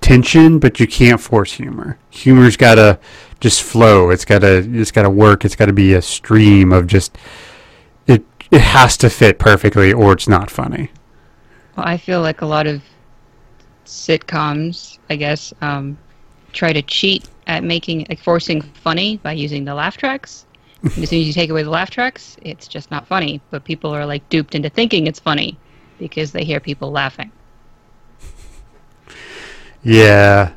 tension, but you can't force humor. Humor's got to just flow. It's got to it's got to work. It's got to be a stream of just it it has to fit perfectly or it's not funny. Well, I feel like a lot of sitcoms, I guess, um, try to cheat at making, like, forcing funny by using the laugh tracks. As soon as you take away the laugh tracks, it's just not funny. But people are like duped into thinking it's funny because they hear people laughing. Yeah.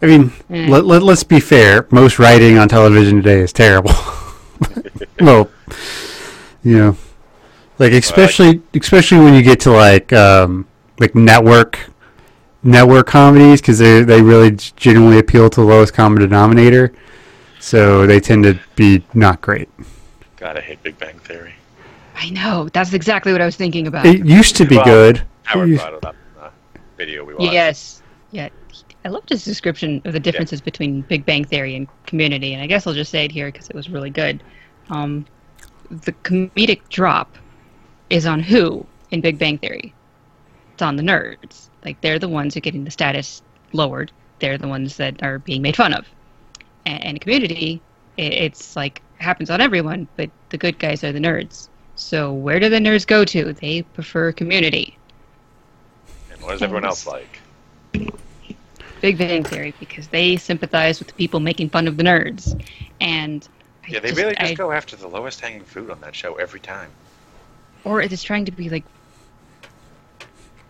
I mean, Mm. let, let, let's be fair. Most writing on television today is terrible. well, you know, like especially especially when you get to like um, like network network comedies because they they really genuinely appeal to the lowest common denominator. So they tend to be not great. God, I hate Big Bang Theory. I know. That's exactly what I was thinking about. It used to be Well, good. Howard It- brought it up in the video we watched. Yes. Yeah. I loved his description of the differences between Big Bang Theory and Community, and I guess I'll just say it here because it was really good. Um, the comedic drop is on who in Big Bang Theory? It's on the nerds. Like they're the ones who are getting the status lowered. They're the ones that are being made fun of. And, and Community, it, it's like happens on everyone, but the good guys are the nerds. So where do the nerds go to? They prefer Community. And what is everyone else like? Big Bang Theory because they sympathize with the people making fun of the nerds, and I Yeah, they really just I- go after the lowest hanging fruit on that show every time. or it is trying to be like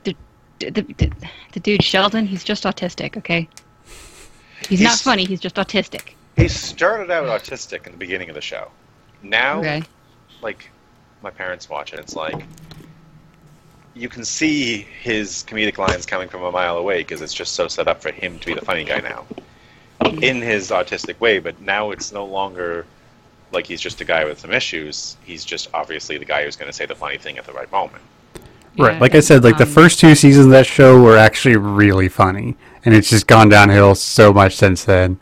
the the, the, the dude Sheldon. He's just autistic, okay? He's, not funny. He's just autistic. He started out autistic in the beginning of the show. Now, Okay. like, my parents watch it. It's like you can see his comedic lines coming from a mile away because it's just so set up for him to be the funny guy now, in his autistic way. But now it's no longer like he's just a guy with some issues. He's just obviously the guy who's going to say the funny thing at the right moment. Right. Yeah, Like I said, like the um, first two seasons of that show were actually really funny, and it's just gone downhill so much since then.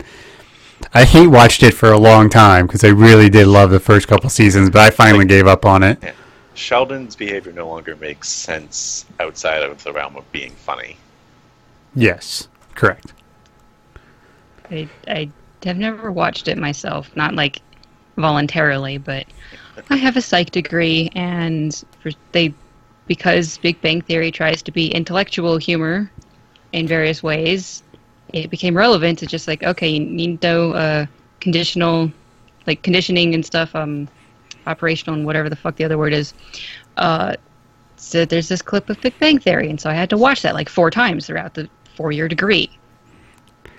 I hate watched it for a long time because I really did love the first couple seasons, but I finally gave up on it. Yeah. Sheldon's behavior no longer makes sense outside of the realm of being funny. Yes, correct. I I have never watched it myself, not like voluntarily, but I have a psych degree, and for, they because Big Bang Theory tries to be intellectual humor in various ways, it became relevant to just like okay, you need to know uh, conditional, like conditioning and stuff, um, operational and whatever the fuck the other word is. Uh, so there's this clip of Big Bang Theory, and so I had to watch that like four times throughout the four-year degree.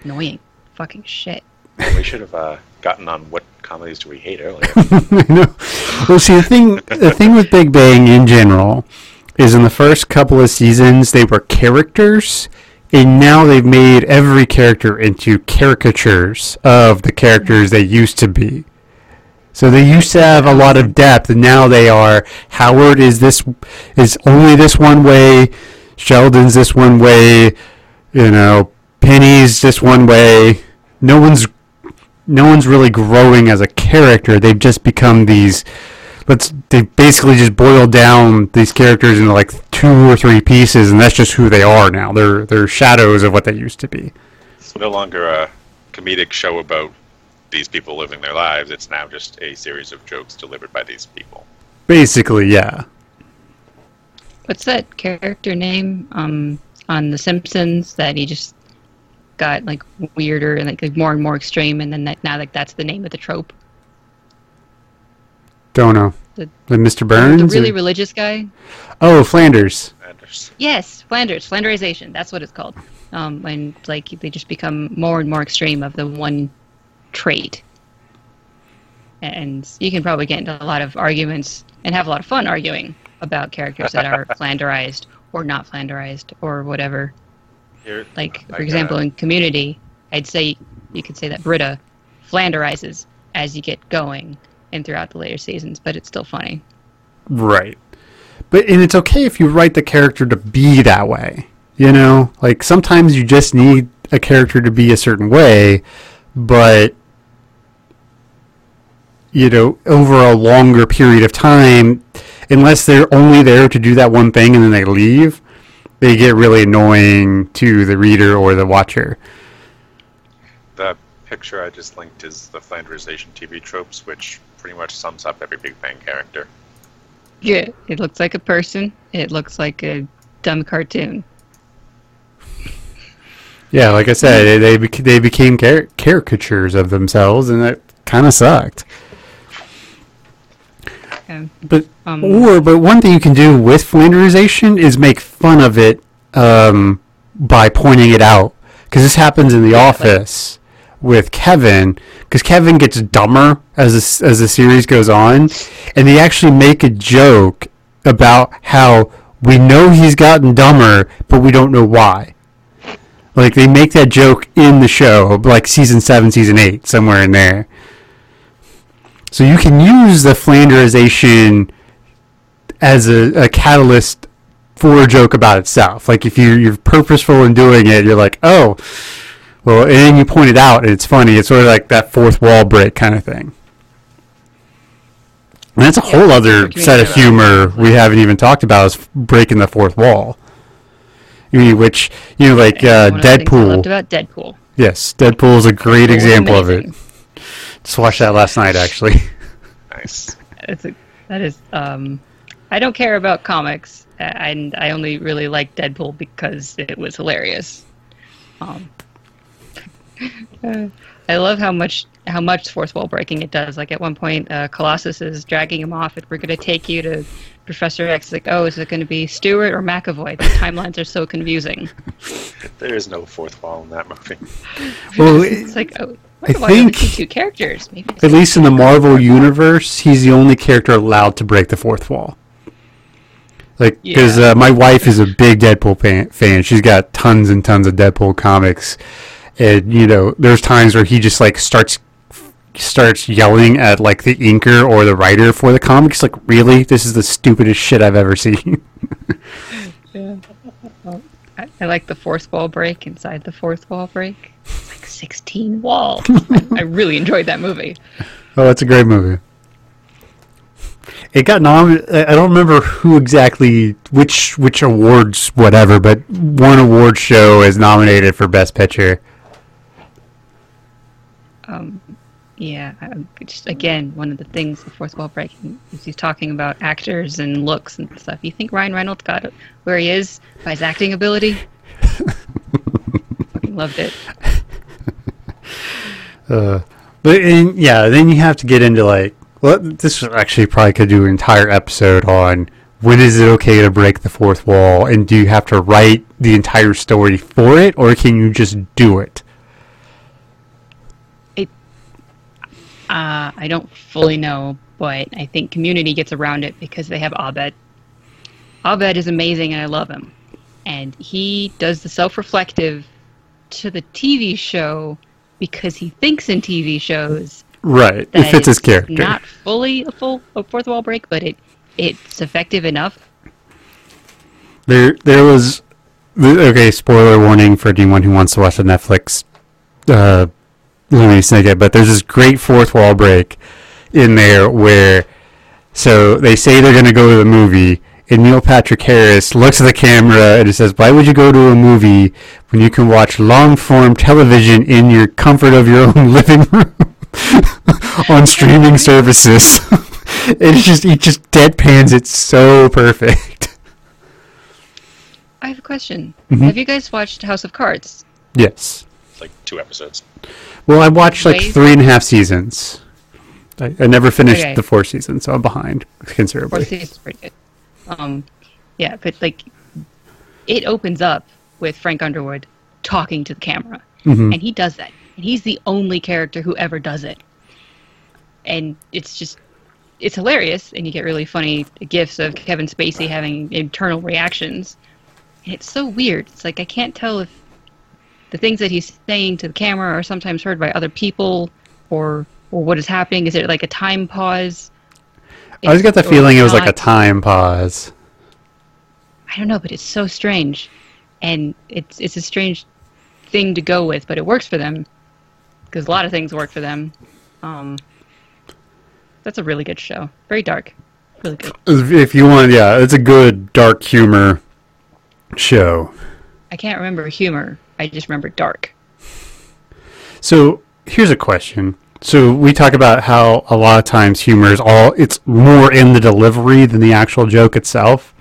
Annoying, fucking shit. We should have uh, gotten on what comedies do we hate earlier. I know. Well, see, the thing, the thing with Big Bang in general is in the first couple of seasons they were characters, and now they've made every character into caricatures of the characters they used to be. So they used to have a lot of depth, and now they are Howard is this is only this one way, Sheldon's this one way, you know, Penny's this one way. No one's no one's really growing as a character. They've just become these. Let's. They basically just boiled down these characters into like two or three pieces, and that's just who they are now. They're they're shadows of what they used to be. it's no longer a comedic show about these people living their lives. It's now just a series of jokes delivered by these people. Basically, yeah. What's that character name um, on The Simpsons that he just got like weirder and like, like more and more extreme, and then that, now like that's the name of the trope. Don't know. The- The Mr. Burns. the really or- religious guy. oh, Flanders. Anders. Yes, Flanders, Flanderization. That's what it's called. Um, and like they just become more and more extreme of the one trait. And you can probably get into a lot of arguments and have a lot of fun arguing about characters that are flanderized or not flanderized or whatever. Here, Like, for like, example, in Community, I'd say you could say that Britta flanderizes as you get going and throughout the later seasons, but it's still funny. Right. But and it's okay if you write the character to be that way. You know, like sometimes you just need a character to be a certain way, but you know, over a longer period of time, unless they're only there to do that one thing and then they leave, they get really annoying to the reader or the watcher. the picture I just linked is the Flanderization TV tropes, which pretty much sums up every Big Bang character. Yeah, it looks like a person. It looks like a dumb cartoon. Yeah, like I said, they they, bec- they became car- caricatures of themselves, and that kind of sucked. Yeah. But Um, or but one thing you can do with flanderization is make fun of it um, by pointing it out because this happens in the office with Kevin because Kevin gets dumber as as the series goes on, and they actually make a joke about how we know he's gotten dumber, but we don't know why. Like they make that joke in the show, like season seven, season eight, somewhere in there. So you can use the flanderization as a, a catalyst for a joke about itself. Like if you, you're purposeful in doing it, you're like, oh, well, and you point it out, and it's funny. It's sort of like that fourth wall break kind of thing. And that's a Yeah, whole other set of by that. humor we haven't even talked about is breaking the fourth wall. I mean, which you know, like uh, One of the things I loved Deadpool. about Deadpool. Yes, Deadpool is a great Deadpool was example of it. amazing. Just watched that last night, actually. Nice. It's a, that is. Um, I don't care about comics, and I only really like Deadpool because it was hilarious. Um, I love how much how much fourth wall breaking it does. Like at one point, uh, Colossus is dragging him off, and we're going to take you to Professor X. Like, oh, is it going to be Stewart or McAvoy? The timelines are so confusing. There is no fourth wall in that movie. Well, it's like, oh, I why are we think- two characters? Maybe At least in the Marvel universe, he's the only character allowed to break the fourth wall. Like, because Yeah. uh, my wife is a big Deadpool fan, fan. She's got tons and tons of Deadpool comics, and you know, there's times where he just like starts starts yelling at like the inker or the writer for the comic. comics. Like, really, this is the stupidest shit I've ever seen. Oh, I, I like the fourth wall break inside the fourth wall break. It's like 16 walls. I, I really enjoyed that movie. Oh, that's a great movie. It got nom. I I don't remember who exactly, which which awards, whatever, but one award show is nominated for best picture. Um, yeah, just, again, one of the things the fourth wall breaking is he's talking about actors and looks and stuff. You think Ryan Reynolds got it where he is by his acting ability? Fucking loved it. Uh, but and, yeah, then you have to get into like, well, this actually probably could do an entire episode on when is it okay to break the fourth wall, and do you have to write the entire story for it, or can you just do it? Uh, I don't fully know, but I think Community gets around it because they have Abed. Abed is amazing, and I love him. And he does the self-reflective to the TV show because he thinks in TV shows Right, it fits his character. Not fully a full a fourth wall break, but it it's effective enough. There, there was. Okay, spoiler warning for anyone who wants to watch the Netflix uh, Lemony Snicket, but there's this great fourth wall break in there where. So they say they're going to go to the movie, and Neil Patrick Harris looks at the camera and he says, Why would you go to a movie when you can watch long form television in your comfort of your own living room on streaming services? it's just, he just deadpans it so perfect. I have a question. Mhm. Have you guys watched House of Cards? Yes. It's like two episodes. Well, I watched like Ways- three and a half seasons. I, I never finished Okay. the fourth season, so I'm behind considerably. Fourth season's pretty good. Um, yeah, but like, it opens up with Frank Underwood talking to the camera, Mhm. and he does that, and he's the only character who ever does it, and it's just. It's hilarious, and you get really funny gifs of Kevin Spacey having internal reactions. And it's so weird. It's like I can't tell if the things that he's saying to the camera are sometimes heard by other people, or or what is happening. Is it like a time pause? I always got the feeling it was like a time pause. I don't know, but it's so strange, and it's it's a strange thing to go with, but it works for them because a lot of things work for them. Um, that's a really good show. Very dark, really good. If you want, yeah, it's a good dark humor show. I can't remember humor. I just remember dark. So here's a question. So we talk about how a lot of times humor is all it's more in the delivery than the actual joke itself.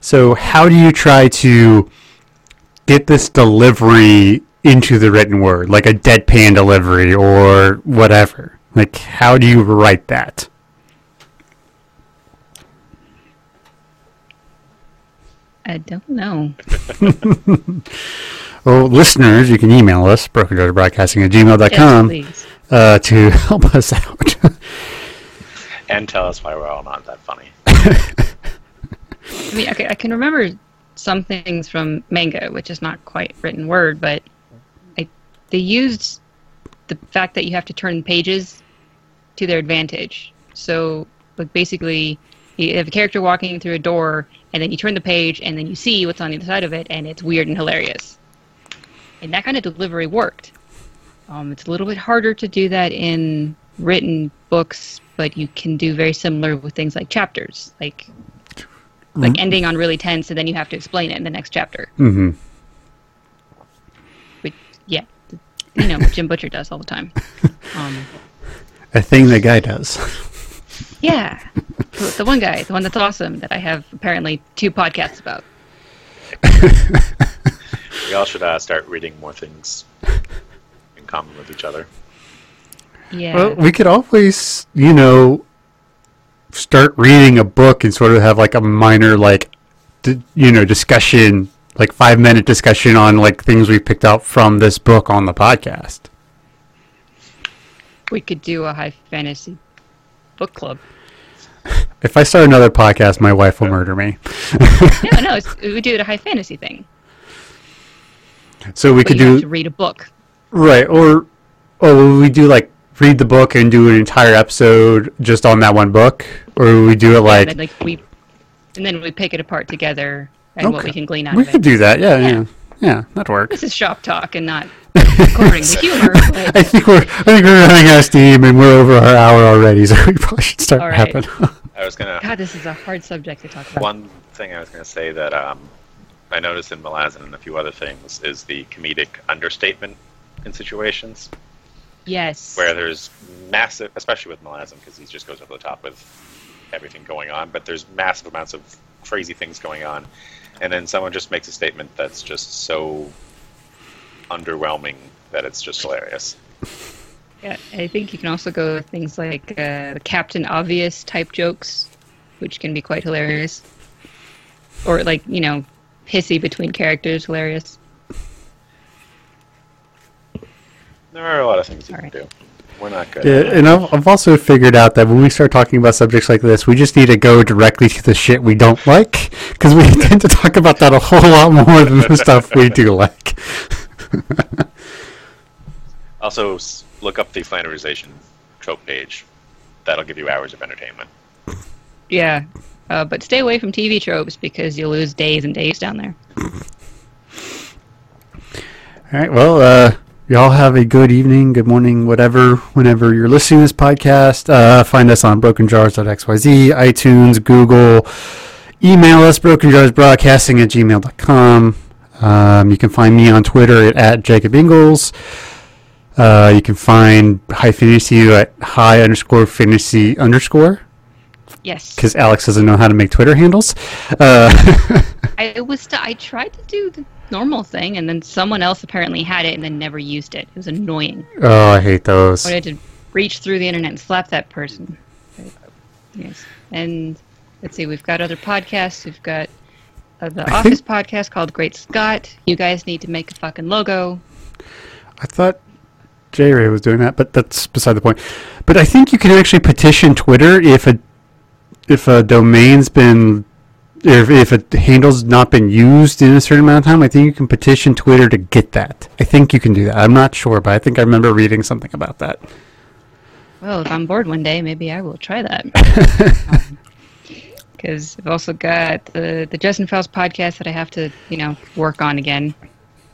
So how do you try to get this delivery into the written word, like a deadpan delivery or whatever? Like how do you write that? I don't know. Well, listeners, you can email us, brokenjarsbroadcasting at gmail.com, Yes, please. uh, to help us out. And tell us why we're all not that funny. I mean, okay, I can remember some things from manga, which is not quite written word, but I, they used the fact that you have to turn pages to their advantage. So, like, basically, you have a character walking through a door, and then you turn the page, and then you see what's on the other side of it, and it's weird and hilarious. And that kind of delivery worked. Um, it's a little bit harder to do that in written books, but you can do very similar with things like chapters, like like ending on really tense, and then you have to explain it in the next chapter. Mm-hmm. Which, yeah, you know, Jim Butcher does all the time. Um, A thing that guy does. yeah, the, the one guy, the one that's awesome, that I have apparently two podcasts about. We all should uh, start reading more things in common with each other. Yeah, Well, we could always, you know, start reading a book and sort of have like a minor, like, d- you know, discussion, like five minute discussion on like things we picked out from this book on the podcast. we could do a high fantasy book club. If I start another podcast, my wife will murder me. No, no, it's, we do it a high fantasy thing. So we But could you have do to read a book. right, or or we do like read the book and do an entire episode just on that one book, or we do it like and then, like we, and then we pick it apart together and what we can glean out we of it. We could do that. Yeah, yeah, Yeah. yeah, that'd work. This is shop talk and not according to humor. But I think we're I think we're running out of steam and we're over our hour already, so we probably should start All right. wrapping. I was gonna. God, this is a hard subject to talk about. One thing I was gonna say that um, I noticed in Malazan and a few other things is the comedic understatement in situations Yes. where there's massive, especially with Malazan because he just goes over the top with everything going on. But there's massive amounts of crazy things going on, and then someone just makes a statement that's just so underwhelming that it's just hilarious. Yeah, I think you can also go with things like uh, the Captain Obvious type jokes, which can be quite hilarious. Or like you know, pissy between characters, hilarious. There are a lot of things you All can right. do. We're not good. Yeah, and I've, I've also figured out that when we start talking about subjects like this, we just need to go directly to the shit we don't like, because we tend to talk about that a whole lot more than the stuff we do like. Also, look up the flanderization trope page. That'll give you hours of entertainment. Yeah, uh, but stay away from TV tropes because you'll lose days and days down there. All right. Well, uh, y'all have a good evening, good morning, whatever, whenever you're listening to this podcast. Uh, find us on brokenjars.xyz, iTunes, Google. Email us, brokenjarsbroadcasting at gmail.com. Um, you can find me on Twitter at, at Jacob Ingles. Uh, you can find High Fantasy at high underscore fantasy underscore Yes, because Alex doesn't know how to make Twitter handles. Uh, I was. I tried to do the normal thing, and then someone else apparently had it and then never used it. It was annoying. oh, I hate those. I had to reach through the internet and slap that person. Yes. And let's see, we've got other podcasts. We've got uh, the I Office podcast called Great Scott. You guys need to make a fucking logo. I thought J Ray was doing that, but that's beside the point. But I think you can actually petition Twitter if a if a domain's been if if a handle's not been used in a certain amount of time. I think you can petition Twitter to get that. I think you can do that. I'm not sure, but I think I remember reading something about that. Well, if I'm bored one day, maybe I will try that. Um, because I've also got the the Dresden Files podcast that I have to, you know, work on again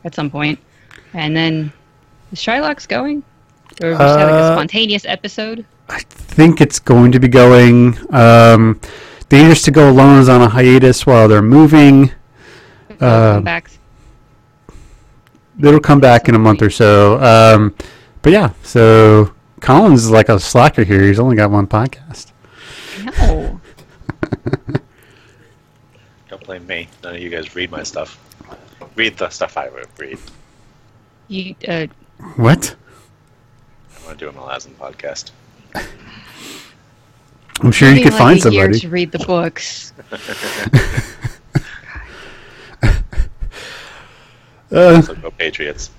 at some point. And then is Shylock's going? Or we just have like a Uh, spontaneous episode? I think it's going to be going. Um, Dangerous to Go Alone is on a hiatus while they're moving. It'll uh, come back. It'll come back in a month or so. Um, but yeah, so Collins is like a slacker here. He's only got one podcast. No. Don't blame me. None of you guys read my stuff. Read the stuff I would read. You, uh, What? I want to do a Malazan podcast. I'm sure you could like, find a year somebody. to read the books. Uh, So go Patriots.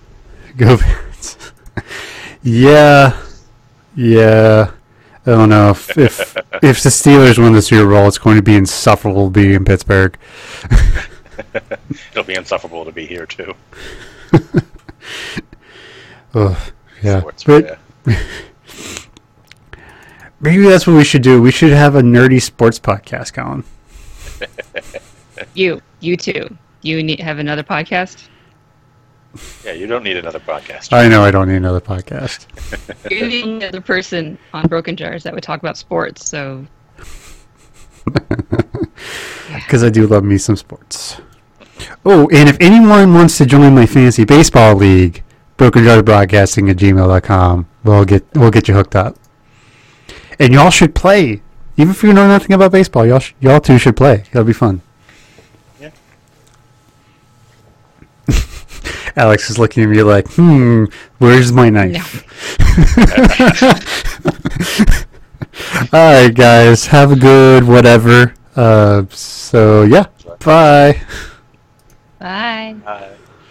go Pirates. yeah, yeah. I don't know if if if the Steelers win the Super Bowl, it's going to be insufferable to be in Pittsburgh. It'll be insufferable to be here too. Ugh, yeah, Sports, but yeah. maybe that's what we should do. We should have a nerdy sports podcast Colin. You, you too. You need have another podcast. Yeah, you don't need another podcast. I know I don't need another podcast. You're the only other person on Broken Jars that would talk about sports. So because I do love me some sports. Oh, and if anyone wants to join my fantasy baseball league, Broken Jar Broadcasting at gmail.com. We'll get we'll get you hooked up. And y'all should play. Even if you know nothing about baseball, y'all sh- y'all two should play. It'll be fun. Yeah. Alex is looking at me like, hmm, where's my knife? All right, guys, have a good whatever. Uh, so yeah, bye. bye. Uh,